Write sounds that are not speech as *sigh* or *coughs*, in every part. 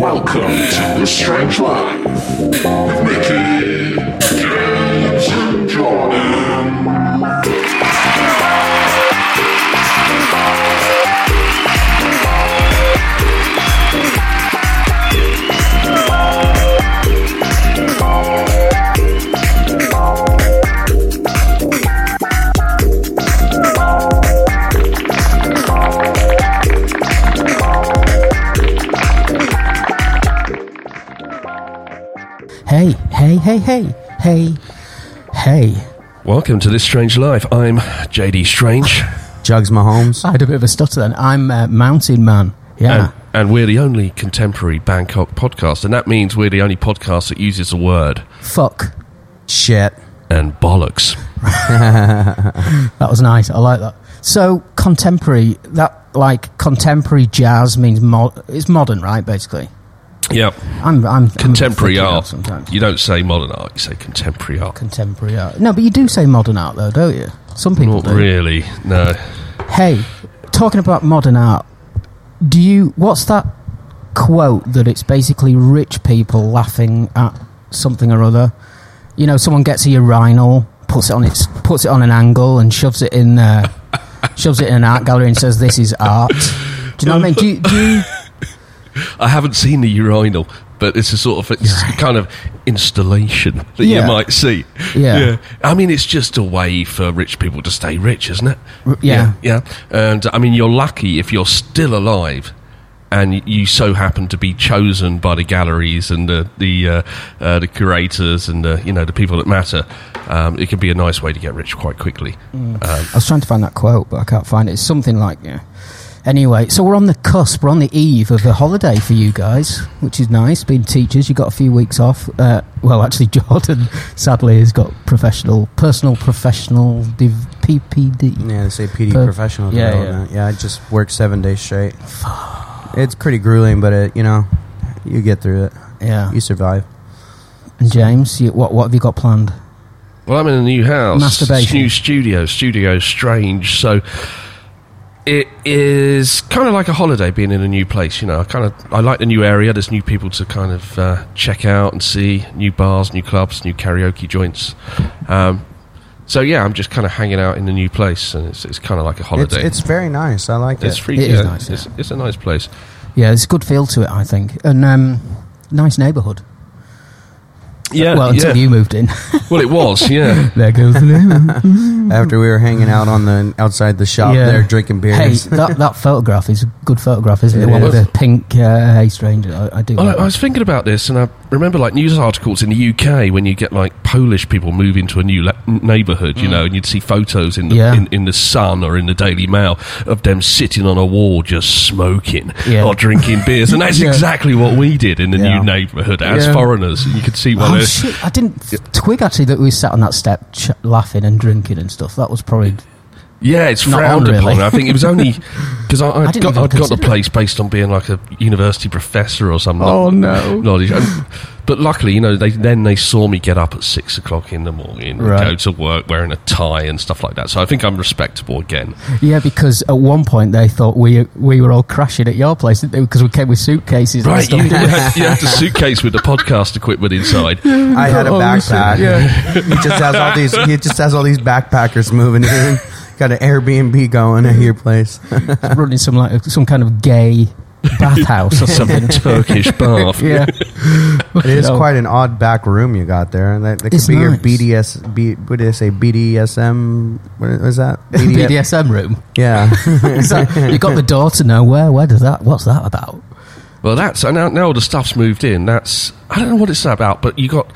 Welcome to The Strange Life with Mickey, hey, hey, hey, hey, hey. Welcome to This Strange Life. I'm JD Strange. *laughs* Jugs Mahomes. I had a bit of a stutter then. I'm uh, Mountain Man. Yeah. And, and we're the only contemporary Bangkok podcast. And that means we're the only podcast that uses the word Fuck. Shit. and bollocks. *laughs* *laughs* That was nice. I like that. So, contemporary, that, like, contemporary jazz means mo- it's modern, right, basically? Yeah. I'm, I'm, I'm Contemporary art. Sometimes. You don't say modern art, you say contemporary art. Contemporary art. No, but you do say modern art, though, don't you? Some people Not do. really, no. Hey, talking about modern art, do you what's that quote that it's basically rich people laughing at something or other? You know, someone gets a urinal, puts it on its puts it on an angle and shoves it in uh, *laughs* shoves it in an art gallery and says this is art. Do you know what I mean? Do you, do you I haven't seen the urinal, but it's a sort of it's a kind of installation that Yeah. you might see. Yeah. I mean, it's just a way for rich people to stay rich, isn't it? R- yeah. Yeah. And I mean, you're lucky if you're still alive. And you so happen to be chosen by the galleries and the the, uh, uh, the curators and the, you know the people that matter. Um, it can be a nice way to get rich quite quickly. Um, I was trying to find that quote, but I can't find it. It's something like, yeah. Anyway, so we're on the cusp, we're on the eve of a holiday for you guys, which is nice. Being teachers, you got a few weeks off. Uh, well, actually, *laughs* Jordan sadly has got professional, personal professional div- PPD. Yeah, they say PD Per- professional yeah, development. Yeah. I just worked seven days straight. *sighs* It's pretty grueling, but it, you know, you get through it. Yeah. You survive. And James, you, what what have you got planned? Well, I'm in a new house. Masturbation. It's new studio. Studio strange. So it is kind of like a holiday being in a new place. You know, I kind of I like the new area. There's new people to kind of uh, check out and see. New bars, new clubs, new karaoke joints. Um, so yeah, I'm just kind of hanging out in the new place, and it's, it's kind of like a holiday. it's very nice. I like It's it. free. It is yeah, nice, It's, yeah. it's a nice place. Yeah, there's a good feel to it, I think, and um, nice neighbourhood. Yeah. well, until yeah. you moved in. Well, it was. Yeah. *laughs* there goes the name. *laughs* After we were hanging out on the outside the shop Yeah. there drinking Hey, beers. that, that photograph is a good photograph, isn't it? It the one with the pink uh, Hey Stranger. I, I do. Well, like I, I was thinking about this, and I remember like news articles in the UK when you get like Polish people move into a new le- neighbourhood, you know, and you'd see photos in the Yeah. in, in the Sun or in the Daily Mail of them sitting on a wall just smoking Yeah. or drinking beers, and that's *laughs* Yeah. exactly what we did in the Yeah. new neighbourhood as Yeah. foreigners. You could see Oh one. Of shit! I didn't twig actually that we sat on that step ch- laughing and drinking and stuff. That was probably Yeah, it's Not frowned on, really. upon. I think it was only *laughs* because I I'd got, I'd got the place based on being like a university professor or something. Oh, no. knowledge. And, but luckily, you know, they then they saw me get up at six o'clock in the morning, Right. go to work wearing a tie and stuff like that. So I think I'm respectable again. yeah. Because at one point they thought we we were all crashing at your place because we came with suitcases. and Right, stuff. you, you, had, you had *laughs* the suitcase with the podcast equipment inside. I had a Oh, backpack. shit, he just has all these. He just has all these backpackers moving in. Got an Airbnb going at your place. *laughs* running some like some kind of gay bathhouse or something. *laughs* Turkish bath. *laughs* yeah, It is No. quite an odd back room you got there. That, that could It's be your nice. BDS. B, what did I say? BDSM. What is that? BDS. BDSM room. Yeah. Is that, you got the door to nowhere. Where does that? What's that about? Well, that's and now, now all the stuff's moved in. That's I don't know what it's about, but you got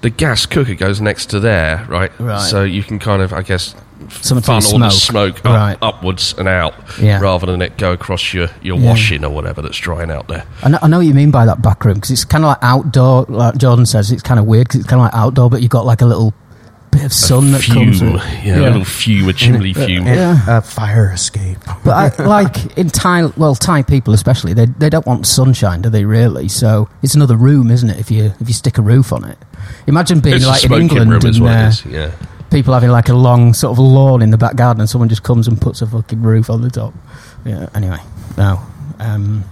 the gas cooker goes next to there, right? Right. So you can kind of, I guess, Something to funnel the smoke. smoke up, Right. upwards and out, Yeah. rather than it go across your, your Yeah. washing or whatever that's drying out there. I know, I know what you mean by that back room because it's kind of like outdoor. Like Jordan says, it's kind of weird because it's kind of like outdoor, but you've got like a little bit of sun that fume, comes. with- yeah, a little fume, a chimney *laughs* fume. Yeah. a fire escape. But I, *laughs* like in Thai, well, Thai people especially, they they don't want sunshine, do they? Really? So it's another room, isn't it? If you if you stick a roof on it, imagine being It's like a in England room, is what uh, it is. Yeah. People having like a long sort of lawn in the back garden, and someone just comes and puts a fucking roof on the top. Yeah. Anyway, no. Um,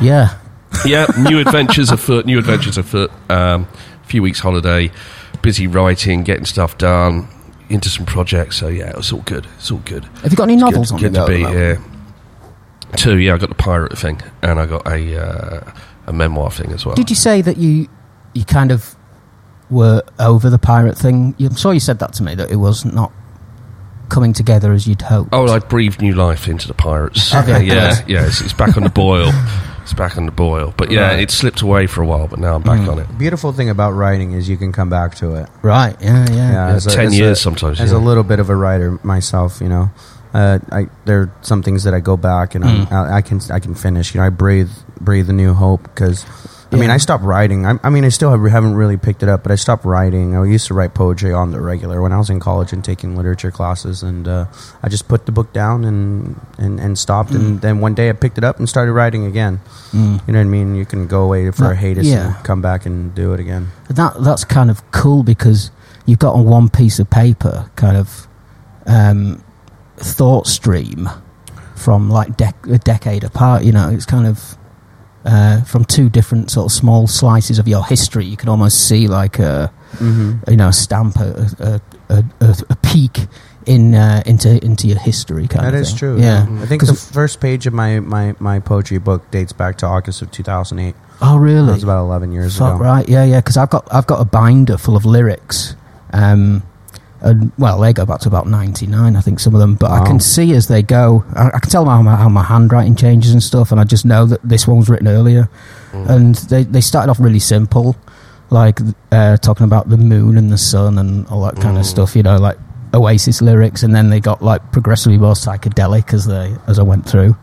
yeah. yeah, *laughs* new adventures afoot. New adventures afoot. Um, few weeks holiday, busy writing, getting stuff done, into some projects. So yeah, it's all good. It's all good. Have you got any It's novels good, on good the go to be here. Two, yeah, I got the pirate thing, and I got a uh, a memoir thing as well. Did you say that you you kind of were over the pirate thing? I'm sure you said that to me that it was not coming together as you'd hoped. Oh, I breathed new life into the pirates. Have? Uh, yeah, yeah, it's, it's back on the boil. *laughs* It's back on the boil. But yeah, Right. it slipped away for a while, but now I'm back Mm. on it. Beautiful thing about writing is you can come back to it. right? Yeah, yeah. Yeah, as a- 10 as a- years sometimes. As yeah. a little bit of a writer myself, you know, uh, I there are some things that I go back and Mm. I, I can I can finish. You know, I breathe breathe a new hope because. I mean, I stopped writing. I, I mean, I still have, haven't really picked it up, but I stopped writing. I used to write poetry on the regular when I was in college and taking literature classes, and uh, I just put the book down and and, and stopped. And then one day I picked it up and started writing again. Mm. You know what I mean? You can go away for That- a hiatus yeah. and come back and do it again. That that's kind of cool because you've got on one piece of paper kind of um, thought stream from like dec- a decade apart. You know, it's kind of uh, from two different sort of small slices of your history. You can almost see like a Mm-hmm. you know a stamp, a a, a, a, peek in uh, into into your history. Kind That of is thing. true. Yeah. I think the first page of my, my, my poetry book dates back to August of 2008. Oh, That really? was about 11 years Fuck ago. right, yeah, yeah. Because I've got I've got a binder full of lyrics, um, and well, they go back to about ninety nine, I think some of them. But I can see as they go, I, I can tell how my, how my handwriting changes and stuff, and I just know that this one was written earlier. And they they started off really simple, like uh, talking about the moon and the sun and all that kind of Mm. stuff, you know, like Oasis lyrics, and then they got like progressively more psychedelic as they as I went through.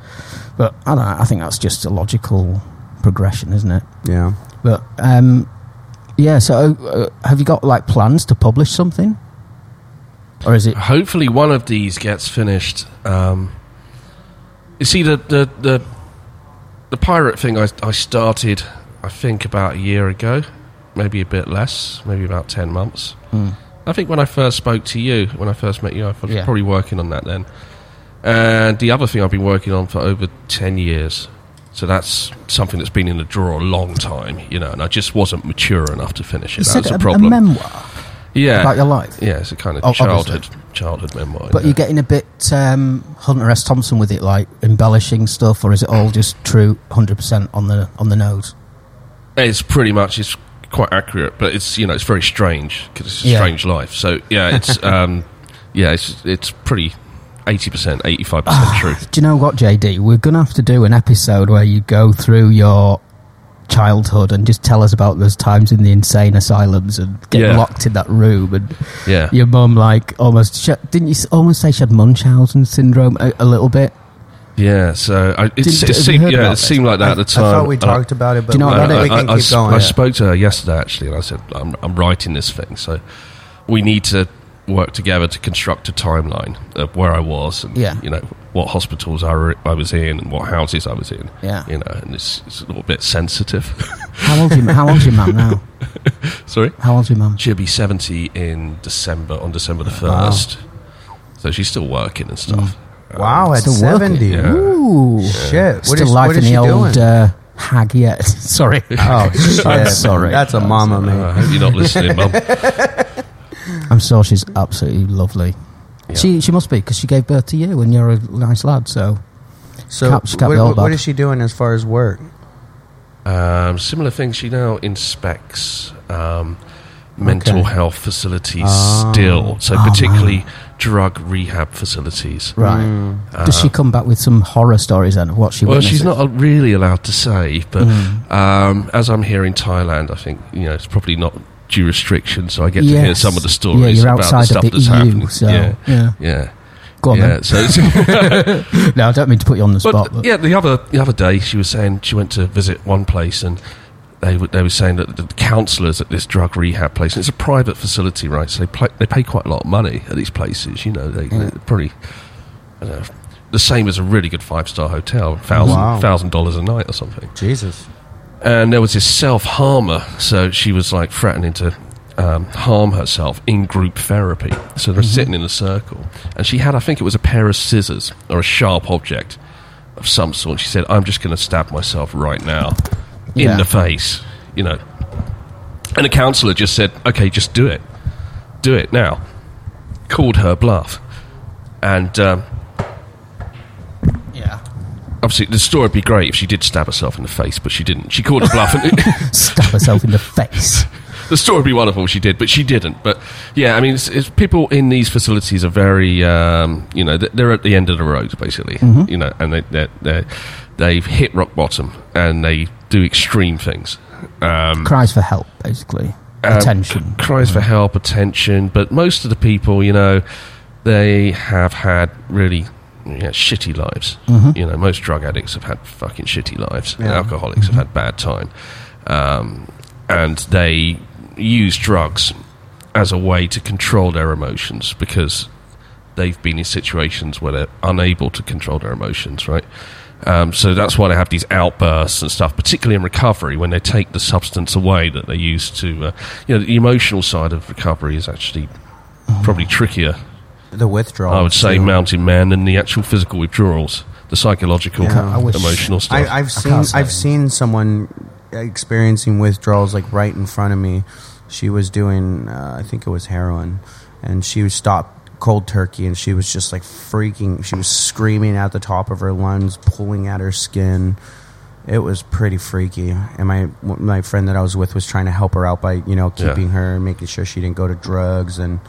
But I don't know. I think that's just a logical progression, isn't it? Yeah. But um, yeah. So, uh, have you got like plans to publish something, or is it? Hopefully, one of these gets finished. Um, you see, the the the, the pirate thing I, I started, I think, about a year ago, maybe a bit less, maybe about ten months. Hmm. I think when I first spoke to you, when I first met you, I was Yeah. probably working on that then. And the other thing I've been working on for over 10 years. So that's something that's been in the drawer a long time, you know, and I just wasn't mature enough to finish it. That was a, a a problem. memoir yeah. about your life, yeah, it's a kind of Oh, obviously. childhood childhood memoir. but yeah. you're getting a bit um, Hunter S. Thompson with it, like embellishing stuff, or is it all just true, hundred percent on the on the nose? It's pretty much it's quite accurate, but it's you know it's very strange because it's a Yeah. strange life. So yeah, it's *laughs* um, yeah, it's it's pretty eighty percent, eighty five percent true. Do you know what, JD? We're gonna have to do an episode where you go through your childhood and just tell us about those times in the insane asylums and get Yeah. locked in that room and Yeah, your mum like almost sh- didn't you almost say she had Munchausen syndrome a, a little bit? yeah. So I, Did- it's, it seemed yeah, it seemed like that I, at the time. I thought we And I- talked about it, but you know we, about I, we I- can I keep going. I yeah. spoke to her yesterday actually, and I said, I'm, I'm writing this thing, so we need to work together to construct a timeline of where I was and Yeah. you know what hospitals I, were, I was in and what houses I was in. Yeah. You know, and it's, it's a little bit sensitive. How old you? How old's your mum now? *laughs* Sorry. How old's your mum? She'll be 70 in December, on December the Wow. 1st. So she's still working and stuff. Wow, at 70. Yeah. Ooh, Shit. Still is, life what in is the she old doing? uh, hag yet. *laughs* Sorry. oh, *laughs* shit. I'm sorry. That's a mama, Uh, man. I hope you're not listening, Mum. I'm sure she's absolutely lovely. Yeah. She she must be because she gave birth to you and you're a nice lad. So So, Can't- she can't what, be all what- what bad. is she doing as far as work? Um, similar things. She now inspects um, mental Okay. health facilities Ah. still. So, Oh, particularly drug rehab facilities. right. Mm. Does she come back with some horror stories then of what she Well, witnesses? she's not really allowed to say, but Mm. um, as I'm here in Thailand, I think you know it's probably not due restriction, so I get to hear some of the stories Yeah, you're about outside the stuff of the that's EU, happening. so yeah, yeah. yeah, Go on yeah. So, *laughs* No, I don't mean to put you on the spot. But yeah, the other the other day she was saying she went to visit one place and. They, were- they were saying that the counsellors at this drug rehab place, and it's a private facility, right? So they, play, they pay quite a lot of money at these places. You know, they, Yeah. they're probably I don't know, the same as a really good five star hotel, thousand Wow. thousand dollars a night or something. Jesus. And there was this self harmer. So she was like threatening to um, harm herself in group therapy. So they're sitting in a circle, and she had, I think it was a pair of scissors or a sharp object of some sort. She said, "I'm just going to stab myself right now." in Yeah. the face, you know. And the counsellor just said, "Okay, just do it, do it now." Called her bluff, and um, Yeah. Obviously the story would be great if she did stab herself in the face, but she didn't. She called her bluff, and *laughs* *laughs* Stab herself in the face. the story would be wonderful if she did, but she didn't. But yeah, I mean, it's, it's, people in these facilities are very, um, you know, they're at the end of the road, basically, you know, and they they they they've hit rock bottom and they do extreme things. Um, Cries for help, basically. um, Attention. cries for help, attention. But most of the people, you know, they have had really yeah, shitty lives. Mm-hmm. You know, most drug addicts have had fucking shitty lives. Yeah. Alcoholics have had bad time, um, and they use drugs as a way to control their emotions because they've been in situations where they're unable to control their emotions, right? Um, so that's why they have these outbursts and stuff, particularly in recovery when they take the substance away that they use to. Uh, you know, the emotional side of recovery is actually probably trickier, The withdrawal. I would say, too. Mountain Man, and the actual physical withdrawals, the psychological, Yeah. I wish- emotional stuff. I, I've seen. I've seen someone experiencing withdrawals like right in front of me. She was doing, uh, I think it was heroin, and she was stopped cold turkey, and she was just like freaking. She was screaming at the top of her lungs, pulling at her skin. It was pretty freaky, and my my friend that I was with was trying to help her out by you know Yeah. keeping her, making sure she didn't go to drugs, and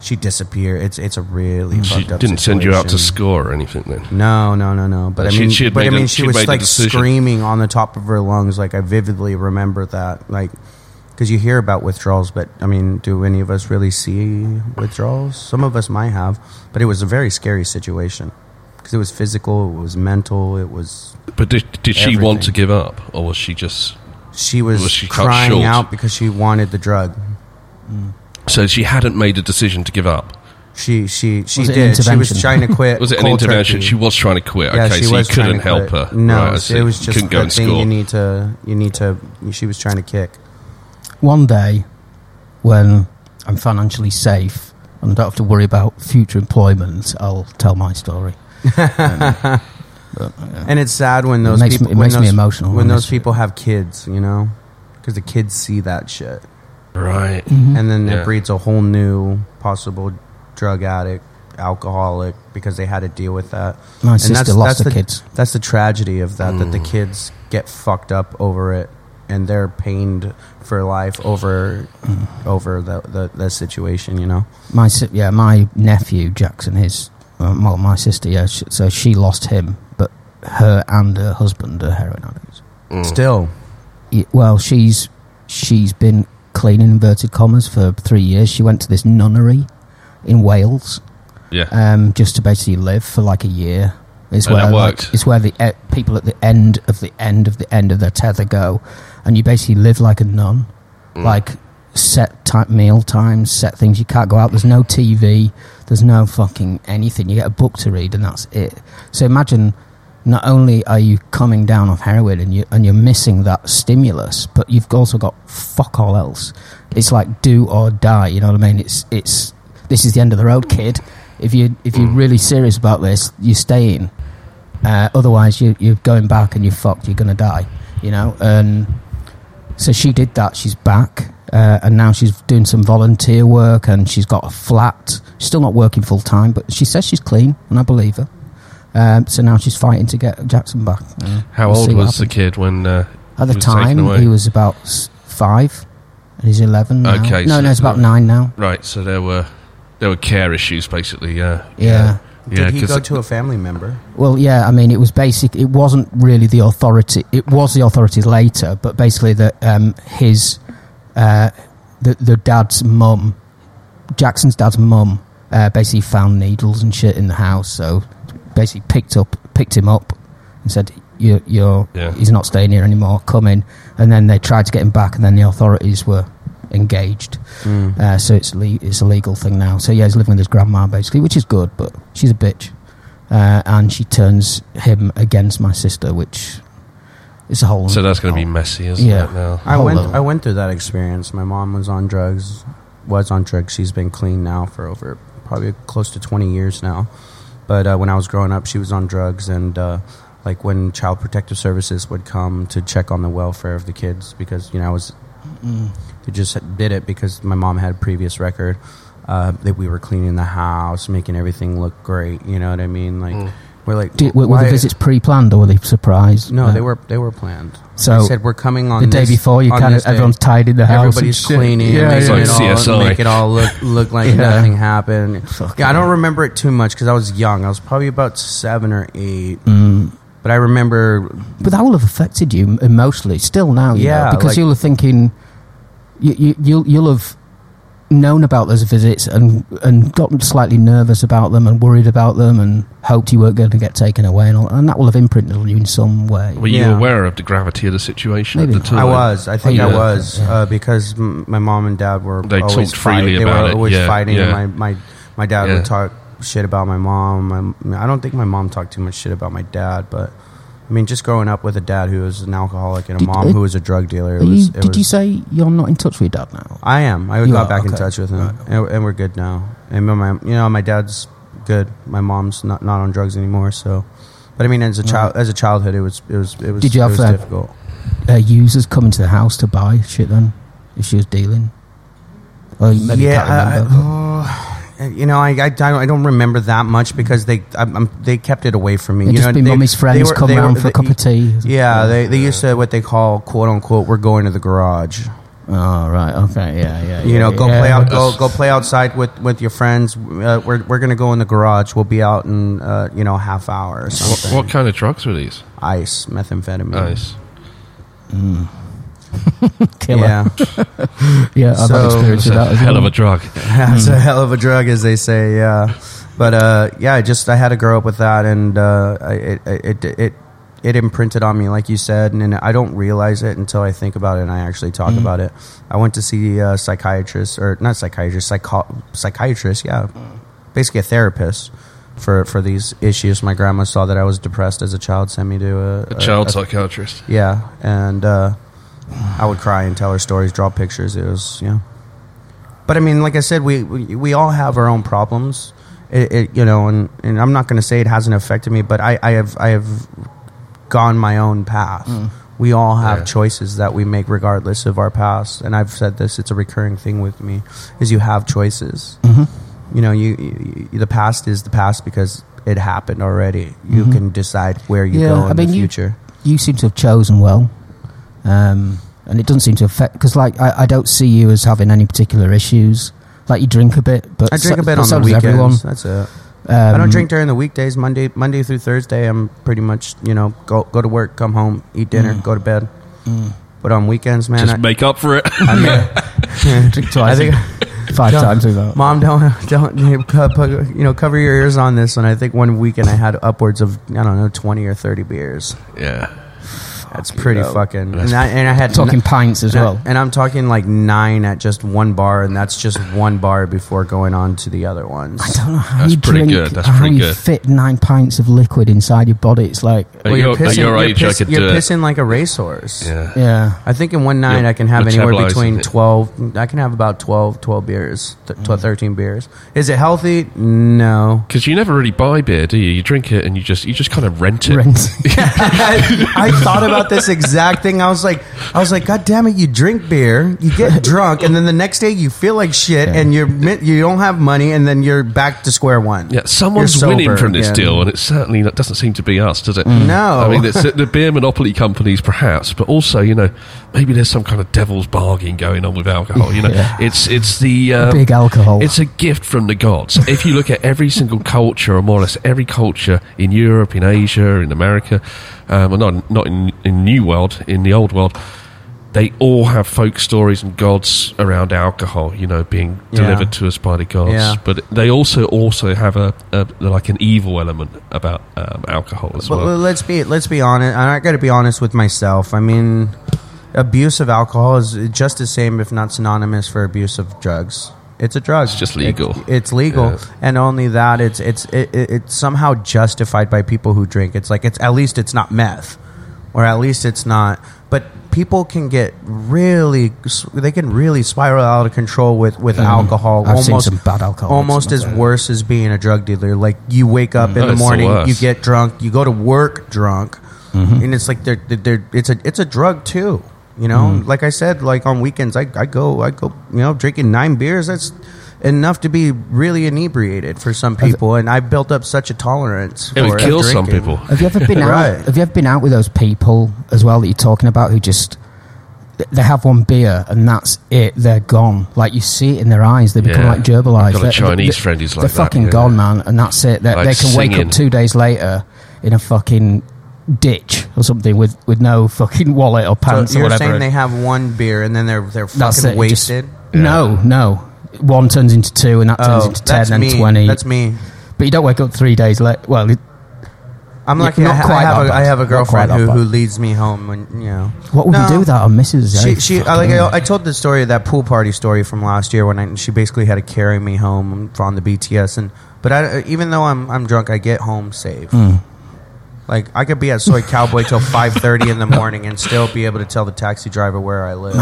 she disappeared. It's it's a really she fucked up didn't send you out to situation. score or anything then. No, no, no, no. But Uh, I mean, she had but I mean, the- she she'd was like screaming on the top of her lungs. Like I vividly remember that. Like because you hear about withdrawals, but I mean, do any of us really see withdrawals? Some of us might have, but it was a very scary situation because it was physical, it was mental, it was. But did, did she want to give up, or was she just. She was, Was she crying out because she wanted the drug. So she hadn't made a decision to give up? She she she Was it an did. She was intervention? trying to quit. *laughs* Was it an cold intervention? turkey. She was trying to quit. Yeah, okay, she so was you couldn't to help quit. her. No, right, I it was just couldn't go the and thing score. you need to. You need to. She was trying to kick. One day, when I'm financially safe and don't have to worry about future employment, I'll tell my story. Um, *laughs* but, yeah. And it's sad when those makes people me- it when makes me those, emotional when when those it's- people have kids, you know, because the kids see that shit, Right. and then Yeah. it breeds a whole new possible drug addict, alcoholic, because they had to deal with that. My And sister that's- lost that's her the- kids. That's the tragedy of that. Mm. That the kids get fucked up over it, and they're pained for life over over the, the the situation. You know. My si- yeah, my nephew Jackson, his uh, well, my sister, yeah. Sh- so she lost him, but her and her husband are heroin addicts. Mm. Still, Y- Well, she's she's been clean in inverted commas for three years. She went to this nunnery in Wales Yeah. um, just to basically live for like a year. It's And where like, it's where the e- people at the end of the end of the end of their tether go, and you basically live like a nun, Mm. like set type meal times, set things. You can't go out. There's no TV. There's no fucking anything. You get a book to read, and that's it. So imagine. Not only are you coming down off heroin and you and you're missing that stimulus, but you've also got fuck all else. It's like do or die. You know what I mean? It's it's this is the end of the road, kid. If you if you're really serious about this, you're staying. Uh, otherwise, you, you're going back and you're fucked. You're gonna die. You know. And so she did that. She's back, uh, and now she's doing some volunteer work, and she's got a flat. She's still not working full time, but she says she's clean, and I believe her. Um, so now she's fighting to get Jackson back. Uh, How we'll old was the kid when. Uh, At the was taken time, away? he was about five, and he's eleven. Now. Okay, no, so- no, he's about nine now. right, so there were there were care issues, basically. Uh, Yeah. Yeah, did he go to a family member? Well, yeah, I mean, it was basic. It wasn't really the authority. It was the authorities later, but basically, that um, his uh, the the dad's mum, Jackson's dad's mum, uh, basically found needles and shit in the house. So basically, picked up picked him up and said, "You're you're Yeah. he's not staying here anymore. Come in." And then they tried to get him back, and then the authorities were engaged. Mm. Uh, so it's le- it's a legal thing now. So yeah, he's living with his grandma basically, which is good, but she's a bitch, uh, and she turns him against my sister, which is a whole. So that's going to be messy, isn't Yeah. it? Now, I went. on. I went through that experience. My mom was on drugs. Was on drugs. She's been clean now for over probably close to twenty years now. But uh, when I was growing up, she was on drugs, and uh, like when Child Protective Services would come to check on the welfare of the kids because you know I was they just did it because my mom had a previous record uh, that we were cleaning the house, making everything look great. You know what I mean? Like we're like, Did, were, were the visits pre-planned or were they surprised? No, Uh, they were they were planned. So, they said we're coming on the day this- before. You kind of day." everyone's tidied the house. Everybody's shit. cleaning, Yeah, making yeah. It's like it all, CSI. make it all look look like *laughs* Yeah. nothing happened. Fucking Yeah, I don't remember it too much because I was young. I was probably about seven or eight. Mm. But I remember, But that will have affected you emotionally still now. You Yeah, know, because like- you'll have thinking you, you, you'll you'll have known about those visits and and gotten slightly nervous about them and worried about them and hoped you weren't going to get taken away and, all, and that will have imprinted on you in some way. Were you Yeah. aware of the gravity of the situation Maybe at the time? I was. I think Oh, I was Yeah. uh, because m- my mom and dad were They always talked freely fight- They were it. always Yeah, fighting. yeah. And my my my dad Yeah. would talk shit about my mom. My, I don't think my mom talked too much shit about my dad, but. I mean, just growing up with a dad who was an alcoholic and a Did- mom uh, who was a drug dealer. It Are was, you, it did you was- say you're not in touch with your dad now? I am. I You got are, back in okay. touch with him, Right. and, and we're good now. And my, you know, my dad's good. My mom's not not on drugs anymore. So, but I mean, as a child, as a childhood, it was it was it was. Did you it have was that- difficult? Uh, users coming to the house to buy shit then, if she was dealing. Or you maybe yeah, can't I, remember. Oh, you know, I, I, don't- I don't remember that much because they I, I'm, they kept it away from me. It'd you just know, be they- mummy's friends were- come they were- round for a cup of tea. Yeah, they they used to what they call quote unquote. We're going to the garage. Oh right, okay, yeah, yeah. You yeah, know, go yeah. play out, go go play outside with, with your friends. Uh, we're we're gonna go in the garage. We'll be out in uh, you know half hour or What, something. what kind of drugs were these? Ice, methamphetamine. Nice. Killer. *laughs* Yeah, *laughs* Yeah, I've So- had experience with a that as hell well. of a drug. *laughs* that's a hell of a drug, as they say. Yeah, but uh, yeah, I just I had to grow up with that, and uh, it, it it it imprinted on me, like you said, and, I don't realize it until I think about it and I actually talk about it. I went to see a psychiatrist, or not psychiatrist, psycho- psychiatrist, yeah, basically a therapist. For, for these issues, my grandma saw that I was depressed as a child, sent me to a, A child psychiatrist. Yeah, and uh, I would cry and tell her stories, draw pictures. It was yeah. But I mean, like I said, we we, we all have our own problems. It, it you know, and, and I'm not going to say it hasn't affected me, but I, I have I have gone my own path. Mm. We all have Yeah. choices that we make regardless of our past, and I've said this. It's a recurring thing with me: is you have choices. Mm-hmm. You know, you, you the past is the past because it happened already. You mm-hmm. can decide where you Yeah, go in I mean, the you- future. You seem to have chosen well, um, and it doesn't seem to affect because, like, I, I don't see you as having any particular issues. Like, you drink a bit, but I drink so, a bit on so the weekends. everyone. That's it. Um, I don't drink during the weekdays. Monday, Monday through Thursday, I'm pretty much you know go go to work, come home, eat dinner, Mm. go to bed. But on weekends, man, Just I, make up for it. I mean, *laughs* *laughs* Drink I think *laughs* five don't- times without. mom don't don't you know, you know cover your ears on this one. I think one weekend I had upwards of I don't know twenty or thirty beers. yeah. That's pretty hell. fucking. That's- And I, and I had Talking pints as and I- well. and I'm talking like nine at just one bar, and that's just one bar before going on to the other ones. I don't know how That's you pretty drink, good, that's how pretty you good. fit nine pints of liquid inside your body. It's like, At your, at your age, you're I could you're do it. pissing like a racehorse. Yeah. yeah, I think in one night You're I can have anywhere between it. 12 I can have about 12 12 beers, th- Mm. 12, 13 beers. Is it healthy? No. Because you never really buy beer, do you? You drink it and you just you just kind of rent it. rent. I, *laughs* *laughs* I thought about this exact thing. I was like I was like god damn it, you drink beer, you get *laughs* drunk and then the next day you feel like shit Yeah. and you're you don't have money and then you're back to square one. Yeah, someone's winning from this again. deal, and it certainly doesn't seem to be us, does it? No. I mean, it's the beer monopoly companies, perhaps, but also, you know, maybe there's some kind of devil's bargain going on with alcohol. You know, Yeah. it's it's the um, Big alcohol. It's a gift from the gods. if you look at every single culture, or more or less every culture in Europe, in Asia, in America, um, well, not not in in New World, in the Old World. They all have folk stories and gods around alcohol, you know, being Yeah. delivered to us by the gods. Yeah. But they also also have a, a like an evil element about um, alcohol as But well. let's be let's be honest. I got to be honest with myself. I mean, abuse of alcohol is just the same, if not synonymous, for abuse of drugs. It's a drug. It's just legal. It- it's legal, Yeah. and only that it's it's it, it, it's somehow justified by people who drink. It's like it's at least it's not meth, or at least it's not. But people can get really they can really spiral out of control with with mm. alcohol. I've seen almost some bad alcohol almost as worse as being a drug dealer. Like you wake up in Oh, the it's the morning, worst. you get drunk, you go to work drunk, mm-hmm. and it's like they're, they're, they're it's a it's a drug too. You know, mm. like I said, like on weekends, I, I go I go you know drinking nine beers. That's enough to be really inebriated for some people, and I built up such a tolerance. It for would kill some drinking. people. Have you ever been *laughs* out? Right. Have you ever been out with those people as well that you're talking about who just they have one beer and that's it. They're gone. Like you see it in their eyes. They become Yeah. like gerbilized. I've got a They're- Chinese they're- friend who's like They're that, fucking yeah. gone, man, and that's it. They, Like they can wake singing. up two days later in a fucking ditch or something with, with no fucking wallet or So pants or you're whatever. saying they have one beer and then they're they're That's fucking it. you just- wasted. No, no. One turns into two, and that turns Oh, into ten, and me. twenty. That's me. But you don't wake up three days later. Well, it, I'm lucky. not I, ha- quite I have a, I have a girlfriend who, who leads me home when you know. what would No. you do without a Mrs. She, eh? she, I, like, I, I told the story of that pool party story from last year when I, she basically had to carry me home from the BTS, and but I, even though I'm I'm drunk, I get home safe. Hmm. Like I could be at Soi Cowboy till five thirty in the morning and still be able to tell the taxi driver where I live.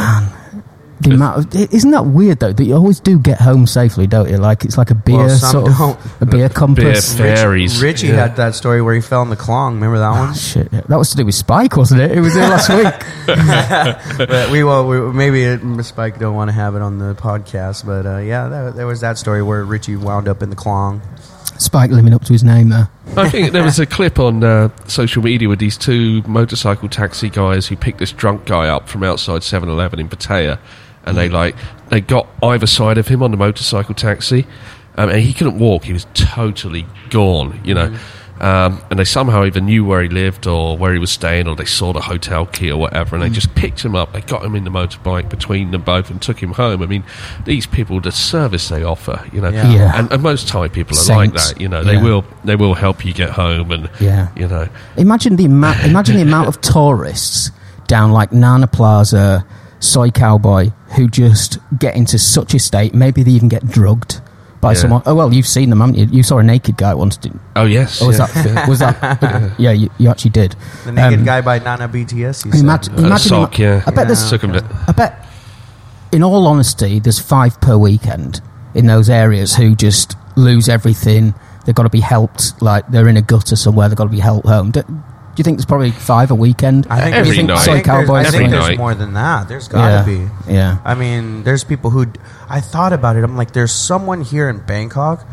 The amount of, isn't that weird though? That you always do get home safely, don't you? Like it's like a beer Well, some sort of don't. a beer compass. Beer Fairies. Richie Yeah. had that story where he fell in the clong. Remember that one? Shit, yeah. that was to do with Spike, wasn't it? It was there last week. *laughs* *laughs* but we will. We, maybe it, Spike don't want to have it on the podcast, but uh, yeah, that, there was that story where Richie wound up in the clong. Spike living up to his name there. I think there was *laughs* a clip on uh, social media with these two motorcycle taxi guys who picked this drunk guy up from outside 7-Eleven in Pattaya, and they like they got either side of him on the motorcycle taxi, um, and he couldn't walk. He was totally gone, you know. Um, and they somehow either knew where he lived or where he was staying, or they saw the hotel key or whatever, and they just picked him up. They got him in the motorbike between them both and took him home. I mean, these people, the service they offer, you know, Yeah. Yeah. and, and most Thai people are like Saints. that. You know, they Yeah. will they will help you get home, and Yeah. you know, Imagine the amount. imagine the amount of tourists down like Nana Plaza, Soi Cowboy, who just get into such a state. Maybe they even get drugged by Yeah. someone. Oh well, you've seen them, haven't you? You saw a naked guy once, didn't? oh yes, Or was yeah. that? Was that? *laughs* yeah, you, you actually did. The naked Um, guy by Nana BTS. He Imagine, said. Imagine sock, yeah. I bet there's Took him I bet, in all honesty, there's five per weekend in those areas who just lose everything. They've got to be helped. Like they're in a gutter somewhere. They've got to be helped home. Do, do you think there's probably five a weekend? I think Every there's, night. I Soi think there's, Cowboys. I think there's night. more than that. There's got to yeah, be. yeah. I mean, there's people who. I thought about it. I'm like, there's someone here in Bangkok.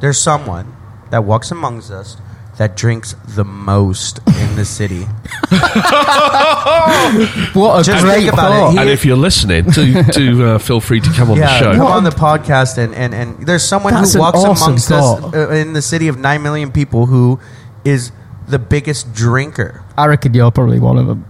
There's someone that walks amongst us that drinks the most in the city. *laughs* *laughs* What a Just great think about it. thought. He- and if you're listening, do do uh, feel free to come on the show. come on the podcast and, and, and there's someone That's who walks awesome amongst thought. us uh, in the city of nine million people who is the biggest drinker. I reckon you're probably one of them.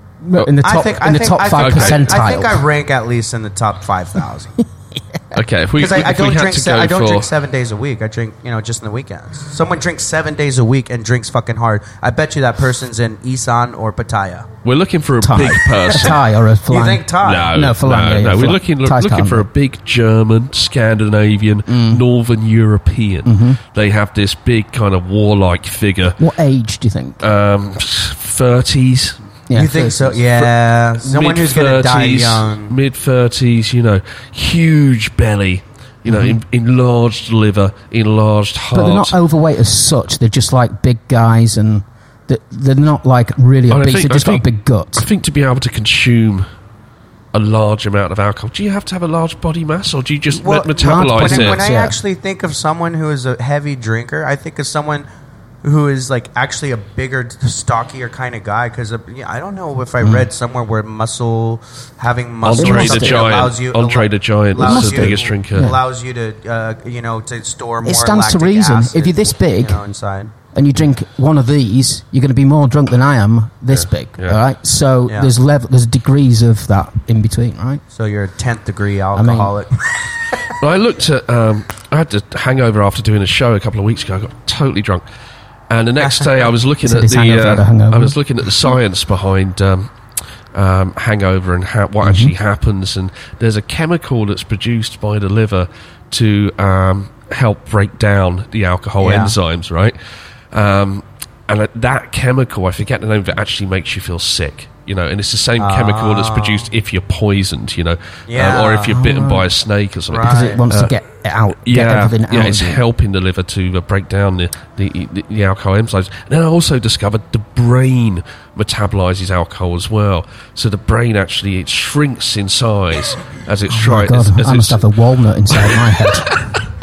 In the I top, think in the I think, top I five think, percentile. I, I think I rank at least in the top five thousand. *laughs* *laughs* Okay, if we, Because I, I if we don't had drink. to Se- go I don't for, drink seven days a week. I drink, you know, just in the weekends. Someone drinks seven days a week and drinks fucking hard. I bet you that person's in Isan or Pattaya. we're looking for a Thai. big *laughs* person. Thai or a You flan. think Thai? No, No, for no, yeah, no. yeah, We're looking Thai's looking for a big German, Scandinavian, Mm. Northern European. Mm-hmm. They have this big kind of warlike figure, What age do you think? um, thirties, Yeah, you think so? 30s. Yeah, someone who's going to die mid-thirties, young. mid thirties. You know, huge belly. You know, mm-hmm. en- enlarged liver, enlarged heart. But they're not overweight as such. They're just like big guys, and they're, they're not like really I obese. think- They've I just got a big gut. I think to be able to consume a large amount of alcohol, do you have to have a large body mass, or do you just Well, me- metabolize when, it? when I Yeah. actually think of someone who is a heavy drinker, I think of someone who is like actually a bigger, stockier kind of guy. Because yeah, I don't know if I read somewhere where muscle having muscle Andre or the Giant. allows you Andre the Giant allows is the biggest drinker. Allows you to uh, you know to store more. It stands to reason. acid, If you're this big- you know, inside. and you drink one of these, you're going to be more drunk than I am. This big, yeah. all right. So Yeah. there's level, there's degrees of that in between, right? So you're a tenth degree mean- alcoholic. *laughs* Well, I looked at. Um, I had to hangover after doing a show a couple of weeks ago. I got totally drunk, and the next day I was looking at the. hangover had a Uh. I was looking at the science behind um, um, hangover and Mm-hmm. what actually happens. And there's a chemical that's produced by the liver to um, help break down the alcohol Yeah. enzymes, right? Um, and that- that chemical, I forget the name of it, actually makes you feel sick. You know, and it's the same chemical that's Oh. produced if you're poisoned. You know, Yeah. um, or if you're bitten by a snake or something. because it wants Uh, to get it out, get Yeah, everything yeah, out. it's helping the liver to uh, break down the, the, the, the alcohol enzymes. And then I also discovered the brain metabolizes alcohol as well. So the brain actually it shrinks in size as it's Oh my trying. God, as, as I must it's- have a walnut inside my head. *laughs*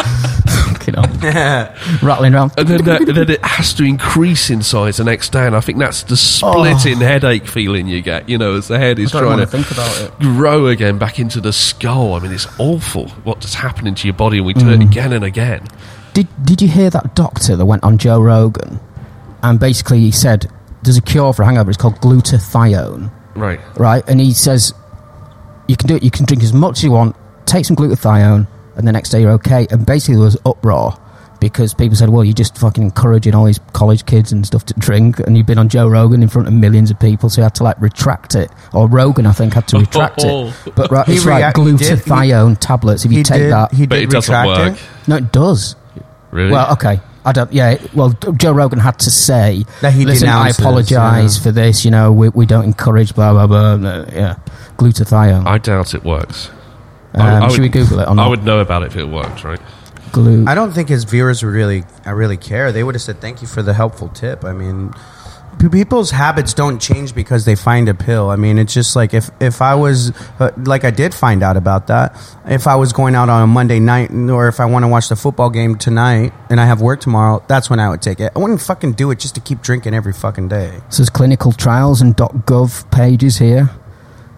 Fucking hell. *laughs* *laughs* Rattling around. and then, that, then it has to increase in size the next day, and I think that's the splitting headache feeling you get. You know, as the head is Oh. I don't trying to to think about it. grow again back into the skull. I mean, it's awful what's happening to your body, and we do Mm. it again and again. Did Did you hear that doctor that went on Joe Rogan, and basically he said there's a cure for a hangover. It's called glutathione, Right. right? And he says you can do it. You can drink as much as you want. Take some glutathione, and the next day you're okay. And basically there was uproar because people said, "Well, you're just fucking encouraging all these college kids and stuff to drink." And you've been on Joe Rogan in front of millions of people, so you had to like retract it. Or Rogan, I think, had to retract it. *laughs* But right, it's like react- he did- glutathione tablets. If you take did, that, he But did it doesn't retract work. it. no, it does. Really? Well, okay. I don't. Yeah. Well, Joe Rogan had to say That he Listen, I apologise yeah. for this. You know, we, we don't encourage blah blah blah. blah yeah, glutathione. I doubt it works. Um, I- I should we would- Google it or not? I would know about it if it worked, right? Glu- I don't think his viewers would really, I really care. They would have said, "Thank you for the helpful tip." I mean, people's habits don't change because they find a pill. I mean, it's just like if if I was uh, like I did find out about that. If I was going out on a Monday night, or if I want to watch the football game tonight, and I have work tomorrow, that's when I would take it. I wouldn't fucking do it just to keep drinking every fucking day. So there's clinical trials and .gov pages here.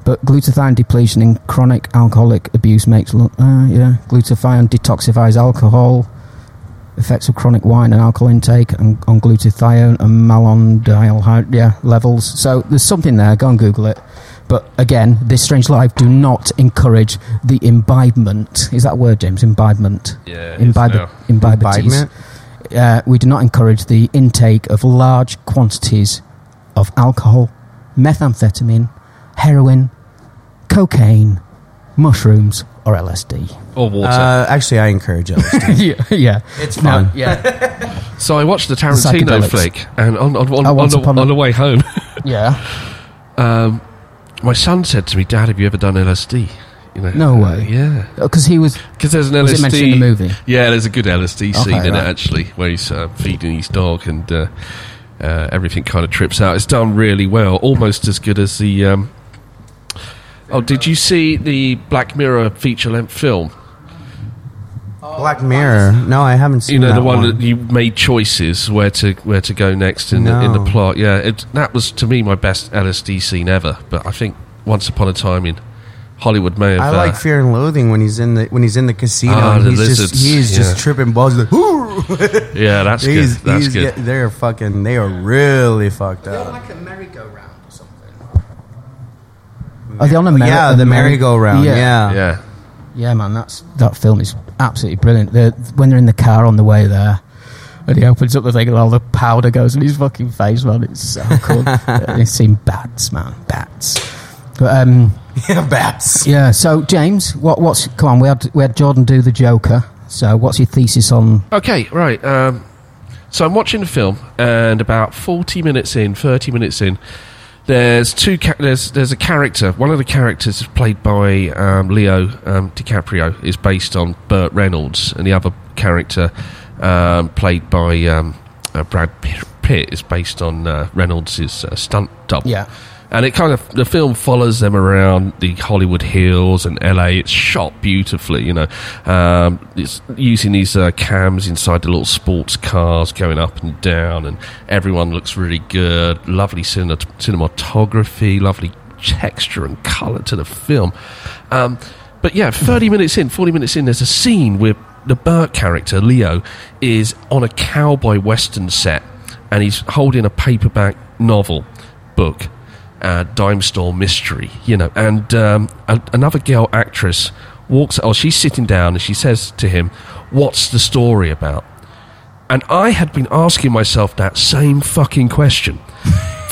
But glutathione depletion in chronic alcoholic abuse makes uh, yeah glutathione detoxifies alcohol. Effects of chronic wine and alcohol intake and on glutathione and malondialdehyde levels. So there's something there. Go and Google it. But again, this strange life do not encourage the imbibement. Is that a word, James? Imbibement. Yeah, it is Imbibe- now. imbibities. Uh, we do not encourage the intake of large quantities of alcohol, methamphetamine, heroin, cocaine, mushrooms, or LSD. Or water. Uh, actually, I encourage LSD. *laughs* yeah, yeah, It's No, fun. yeah, *laughs* so I watched the Tarantino flick, and on, on, on, Oh, on, the, on the way home, *laughs* yeah. um, my son said to me, "Dad, have you ever done LSD?" You know, No uh, way. yeah, Because he was. because there's an Was LSD. it in the movie? Yeah, there's a good LSD scene Okay, in it actually, where he's uh, feeding his dog, and uh, uh, everything kind of trips out. It's done really well, almost as good as the. Um, oh, did you see the Black Mirror feature length film? Black Mirror. No, I haven't seen it. you know that the one, that you made choices where to where to go next in the in the plot. Yeah, it, that was to me my best LSD scene ever. But I think Once Upon a Time in Hollywood may have. I uh, like Fear and Loathing when he's in the when he's in the casino Ah, and the he's just he's yeah. just tripping balls. Like, yeah, that's *laughs* good. he's, That's he's good. get- they're fucking they are really fucked up. like a merry-go-round or something. Are they on a merry- yeah, a the merry- merry-go-round. Yeah. Yeah. yeah, Yeah, man, that's that film is absolutely brilliant. they when they're in the car on the way there, and he opens up the thing and all the powder goes in his fucking face, man. It's so *laughs* cool. They've seen bats, man, bats. But um, *laughs* yeah, bats. yeah. So James, what what's come on? We had we had Jordan do the Joker. So what's your thesis on? Okay, right. Um, so I'm watching the film, and about 40 minutes in, 30 minutes in, there's two. Ca- there's there's a character. One of the characters is played by um, Leo um, DiCaprio. Is based on Burt Reynolds, and the other character um, played by um, uh, Brad Pitt is based on uh, Reynolds' uh, stunt double. Yeah. And it kind of the film follows them around the Hollywood Hills and LA. It's shot beautifully, you know. Um, it's using these uh, cams inside the little sports cars going up and down, and everyone looks really good. Lovely cine- cinematography, lovely texture and color to the film. Um, but yeah, 30 minutes in, 40 minutes in, there's a scene where the Burke character, Leo, is on a cowboy western set and he's holding a paperback novel book, uh, Dime Store Mystery, you know, and um, a- another girl actress walks, oh, she's sitting down and she says to him, What's the story about? And I had been asking myself that same fucking question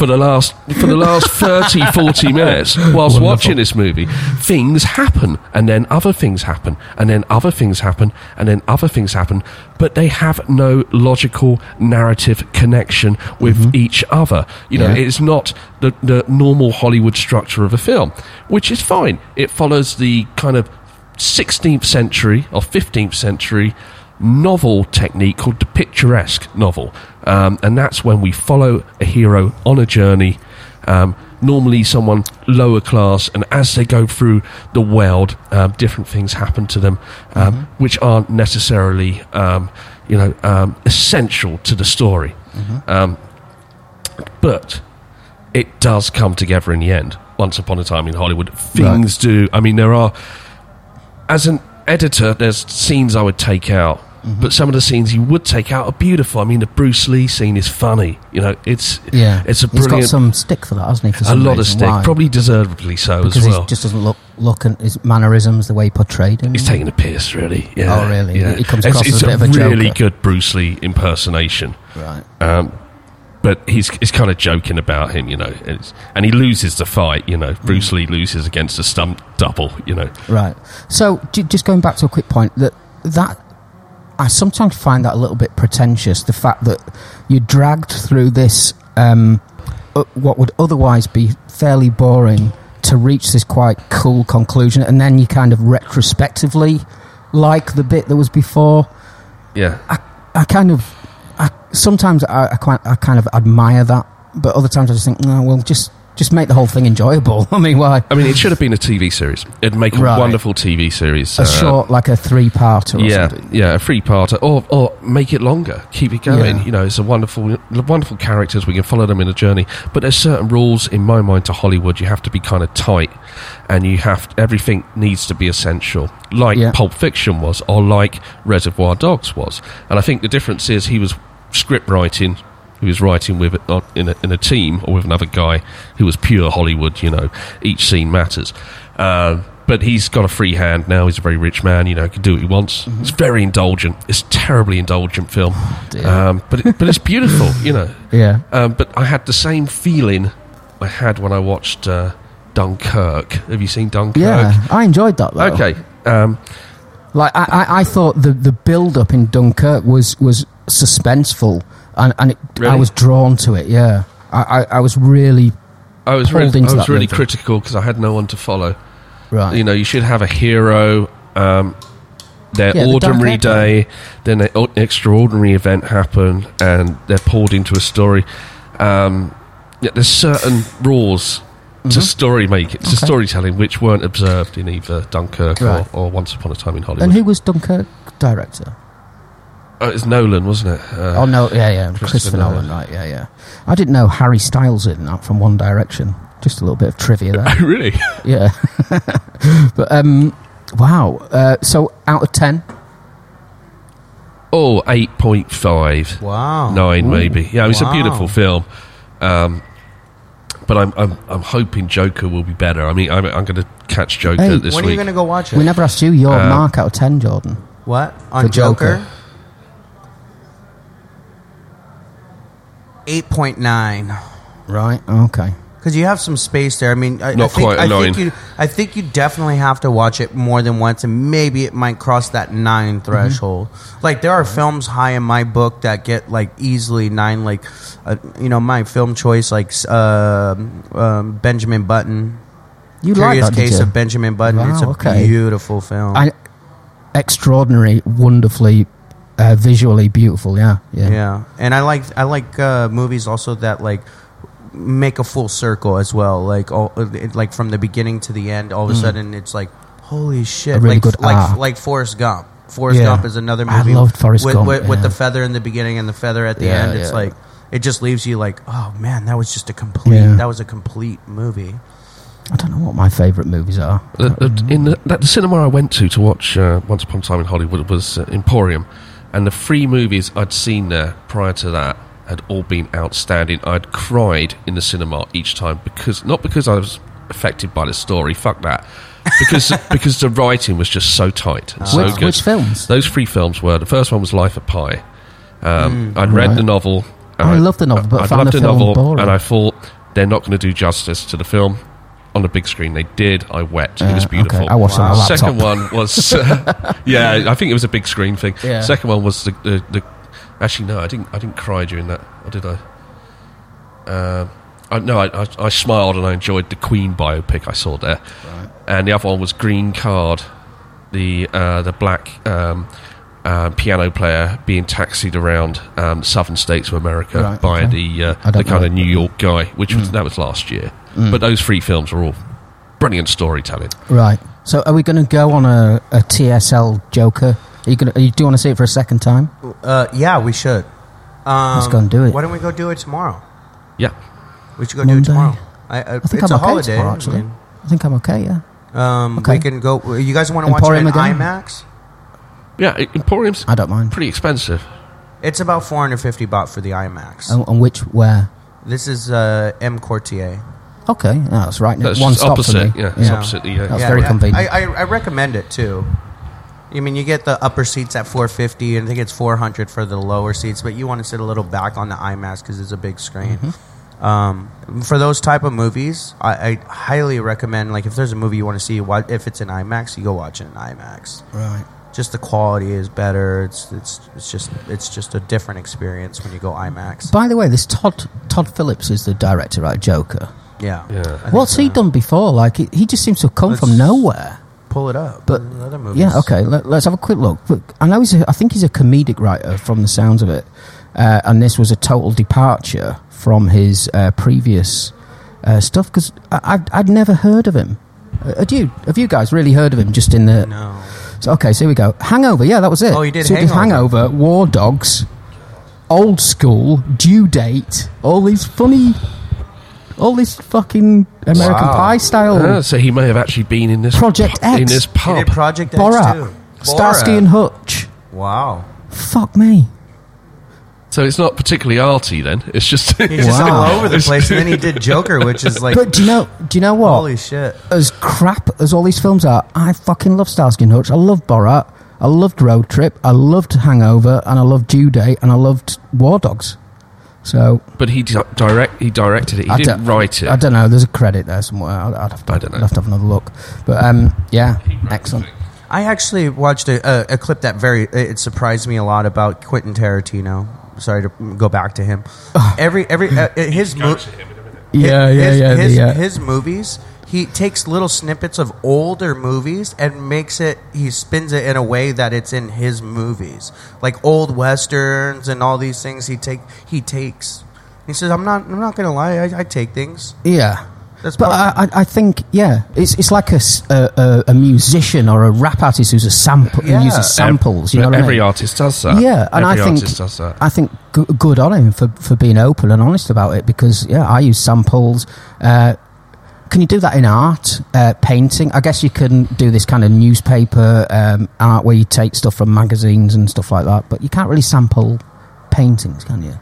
for the last for the last *laughs* 30 40 minutes whilst watching this movie things happen and then other things happen and then other things happen and then other things happen but they have no logical narrative connection with each other you know Mm-hmm. Yeah. it's not the, the normal hollywood structure of a film which is fine it follows the kind of 16th century or 15th century novel technique called the picaresque novel. Um, and that's when we follow a hero on a journey, um, normally someone lower class, and as they go through the world, um, different things happen to them, um, which aren't necessarily, um, you know, um, essential to the story. Um, but it does come together in the end. Once upon a time in Hollywood, things do. I mean, there are as an editor, there's scenes I would take out, but some of the scenes you would take out are beautiful. I mean, the Bruce Lee scene is funny. You know, it's Yeah, it's a He's got brilliant, some stick for that, hasn't he? For a lot of stick, Why? probably deservedly so because as well. he just doesn't look look and his mannerisms, the way he portrayed him. He's taking a piss, really. Yeah, Oh, really? Yeah. He comes across it's as a bit of a really joker. good Bruce Lee impersonation. right. Um, but he's he's kind of joking about him, you know, it's, and he loses the fight. You know, Bruce Mm. Lee loses against a stump double. You know, Right. So, j- just going back to a quick point that that I sometimes find that a little bit pretentious. The fact that you're dragged through this, um, uh, what would otherwise be fairly boring, to reach this quite cool conclusion, and then you kind of retrospectively like the bit that was before. yeah. I kind of, I, sometimes I, I, quite, I kind of admire that, but other times I just think, no, well, just just make the whole thing enjoyable. *laughs* I mean, why? I mean, it should have been a TV series. It'd make a Right. wonderful TV series. A uh, short, like a three-parter. Or yeah, something. yeah, a free part, or or make it longer, keep it going. Yeah. You know, it's a wonderful, wonderful characters. We can follow them in a journey, but there's certain rules in my mind to Hollywood. You have to be kind of tight, and you have everything needs to be essential, like Yeah. Pulp Fiction was, or like Reservoir Dogs was. And I think the difference is he was script writing. He was writing with it in a, in a team or with another guy who was pure Hollywood. You know, each scene matters. Uh, but he's got a free hand now. He's a very rich man. You know, he can do what he wants. It's very indulgent. It's a terribly indulgent film, dear. um, but it, but it's beautiful. *laughs* You know, Yeah. um, but I had the same feeling I had when I watched uh, Dunkirk. Have you seen Dunkirk? Yeah, I enjoyed that. Though. Okay. Um, like I, I, I thought the the build up in Dunkirk was was suspenseful, and and it, I was drawn to it. Yeah, I, I, I was really I was really, I was really movie. critical because I had no one to follow. right. You know, you should have a hero. Um, their Yeah, ordinary one. day, then an o- extraordinary event happen, and they're pulled into a story. Um, yeah, there's certain rules to story making, to Mm-hmm. Okay. storytelling, which weren't observed in either Dunkirk Right. or, or Once Upon a Time in Hollywood. and who was Dunkirk director? Oh, it's Nolan, wasn't it? Uh, oh no, yeah, yeah, Christopher Christopher Nolan. Nolan. Right, yeah, yeah. I didn't know Harry Styles in that from One Direction. Just a little bit of trivia there. *laughs* really? yeah, *laughs* but um, wow. Uh, so out of ten, Oh, 8.5. Wow. nine maybe. Yeah, it's a beautiful film. Um, but I'm, I'm I'm hoping Joker will be better. I mean, I'm, I'm going to catch Joker Hey, this when are you week. going to go watch it? we never asked you your Uh, mark out of ten, Jordan. what? On The Joker. Joker? 8.9. Right. Okay. Because you have some space there. I mean, I, Not I think, quite a I nine. think you, I think you definitely have to watch it more than once, and maybe it might cross that nine threshold. Like there are films high in my book that get like easily nine. Like, uh, you know, my film choice, like uh, um, Benjamin Button. You like Curious that, did Case you? of Benjamin Button. it's a Wow, okay. beautiful film. I, extraordinary, wonderfully, uh, visually beautiful. Yeah, yeah. yeah, and I like I like uh, movies also that like make a full circle as well. Like all it, like from the beginning to the end, all of a sudden it's like holy shit! Mm. Really like good like arc. like Forrest Gump. Forrest Yeah. Gump is another movie. I loved Forrest with, Gump, with, with the feather in the beginning and the feather at the Yeah, end. It's yeah. like it just leaves you like, oh man, that was just a complete. Yeah. That was a complete movie. I don't know what my favourite movies are. Uh, uh, in the, that, the cinema I went to to watch uh, Once Upon a Time in Hollywood was uh, Emporium, and the three movies I'd seen there prior to that had all been outstanding. I'd cried in the cinema each time because not because I was affected by the story, fuck that, because *laughs* because the writing was just so tight and so which, good. which films? Those three films were the first one was Life of Pi. Um, I'd read right. the novel And I love the novel, but I loved the the novel, boring. and I thought they're not going to do justice to the film on the big screen. They did. I wept. it was Uh, beautiful. okay. I watched it on a laptop. Second one was, *laughs* yeah, I think it was a big screen thing. Yeah. Second one was the, the, the actually no, I didn't. I didn't cry during that, or did I? Um, I no, I, I, I smiled and I enjoyed the Queen biopic I saw there, and the other one was Green Card, the uh, the black. Um, uh, piano player being taxied around um, southern states of America Right, by okay. the uh, the kind know. of New York guy, which was that was last year. But those three films are all brilliant storytelling. Right. So, are we going to go on a, a TSL Joker? Are you going? to Do you want to see it for a second time? Uh, yeah, we should. Um, Let's go and do it. Why don't we go do it tomorrow? Yeah, We should go do it tomorrow. I, I, I think it's I'm a okay holiday. tomorrow. Actually, I mean, I think I'm okay. Yeah. um, Okay. We can go. You guys want to watch it Emporium in again? IMAX? yeah. Emporium's I don't mind. pretty expensive. It's about 450 baht for the IMAX. And, and which where? This is uh, EmQuartier. Okay, no, that's right. That's One stop opposite. for me. Yeah, it's opposite. The, uh, That's very convenient. I, I, I recommend it too. I mean, you get the upper seats at 450, and I think it's 400 for the lower seats. But you want to sit a little back on the IMAX because it's a big screen. Mm-hmm. Um, for those type of movies, I, I highly recommend. Like, if there's a movie you want to see, why- if it's in IMAX, you go watch it in IMAX. Right. Just the quality is better. It's it's it's just it's just a different experience when you go IMAX. By the way, this Todd Todd Phillips is the director, right? Joker. Yeah. Yeah. I think What's he done before? Like he, he just seems to have come from Let's- nowhere. Pull it up. But other movies. yeah, okay. Let, us have a quick look. But I know he's. A, I think he's a comedic writer from the sounds of it, uh, and this was a total departure from his uh, previous uh, stuff because I'd, I'd never heard of him. Uh, had you? Have you guys really heard of him? Just in the No. So, okay, so here we go. Hangover, yeah, that was it. Oh, you did so he Hangover. Hangover, War Dogs, Old School, Due Date, all these funny, all these fucking American Wow. Pie style. Ah, so he may have actually been in this Project pu- in this He pub. did Project X Borat, too. Starsky Borat. and Hutch. Wow. Fuck me. So it's not particularly arty then. It's just He's just Wow. *laughs* all over the place, and then he *laughs* did Joker, which is like, But do you know? Do you know what? holy shit. as crap as all these films are, I fucking love Starsky and Hutch. I love Borat. I loved Road Trip. I loved Hangover, and I loved Due Date, and I loved War Dogs. So but he di- direct he directed it. He I didn't don't- write it. I don't know. There's a credit there somewhere. I'd, I'd have to, I don't know. I'd have to have another look. But um, yeah, excellent. I actually watched a, a, a clip that very it surprised me a lot about Quentin Tarantino. Sorry to go back to him. Every every uh, his mo- Yeah, yeah, his, yeah. His, the, uh, his movies, he takes little snippets of older movies and makes it. He spins it in a way that it's in his movies, like old westerns and all these things. He take he takes. He says, "I'm not. I'm not going to lie. I, I take things." yeah. That's But I, I- I think, yeah, it's it's like a a musician or a rap artist who's a sample Yeah. who uses samples. You know what Every I mean? artist does that. Yeah, and Every I think artist does that. I think g- good on him for, for being open and honest about it because yeah, I use samples. Uh, can you do that in art, uh, painting? I guess you can do this kind of newspaper um, art where you take stuff from magazines and stuff like that, but you can't really sample paintings, can you?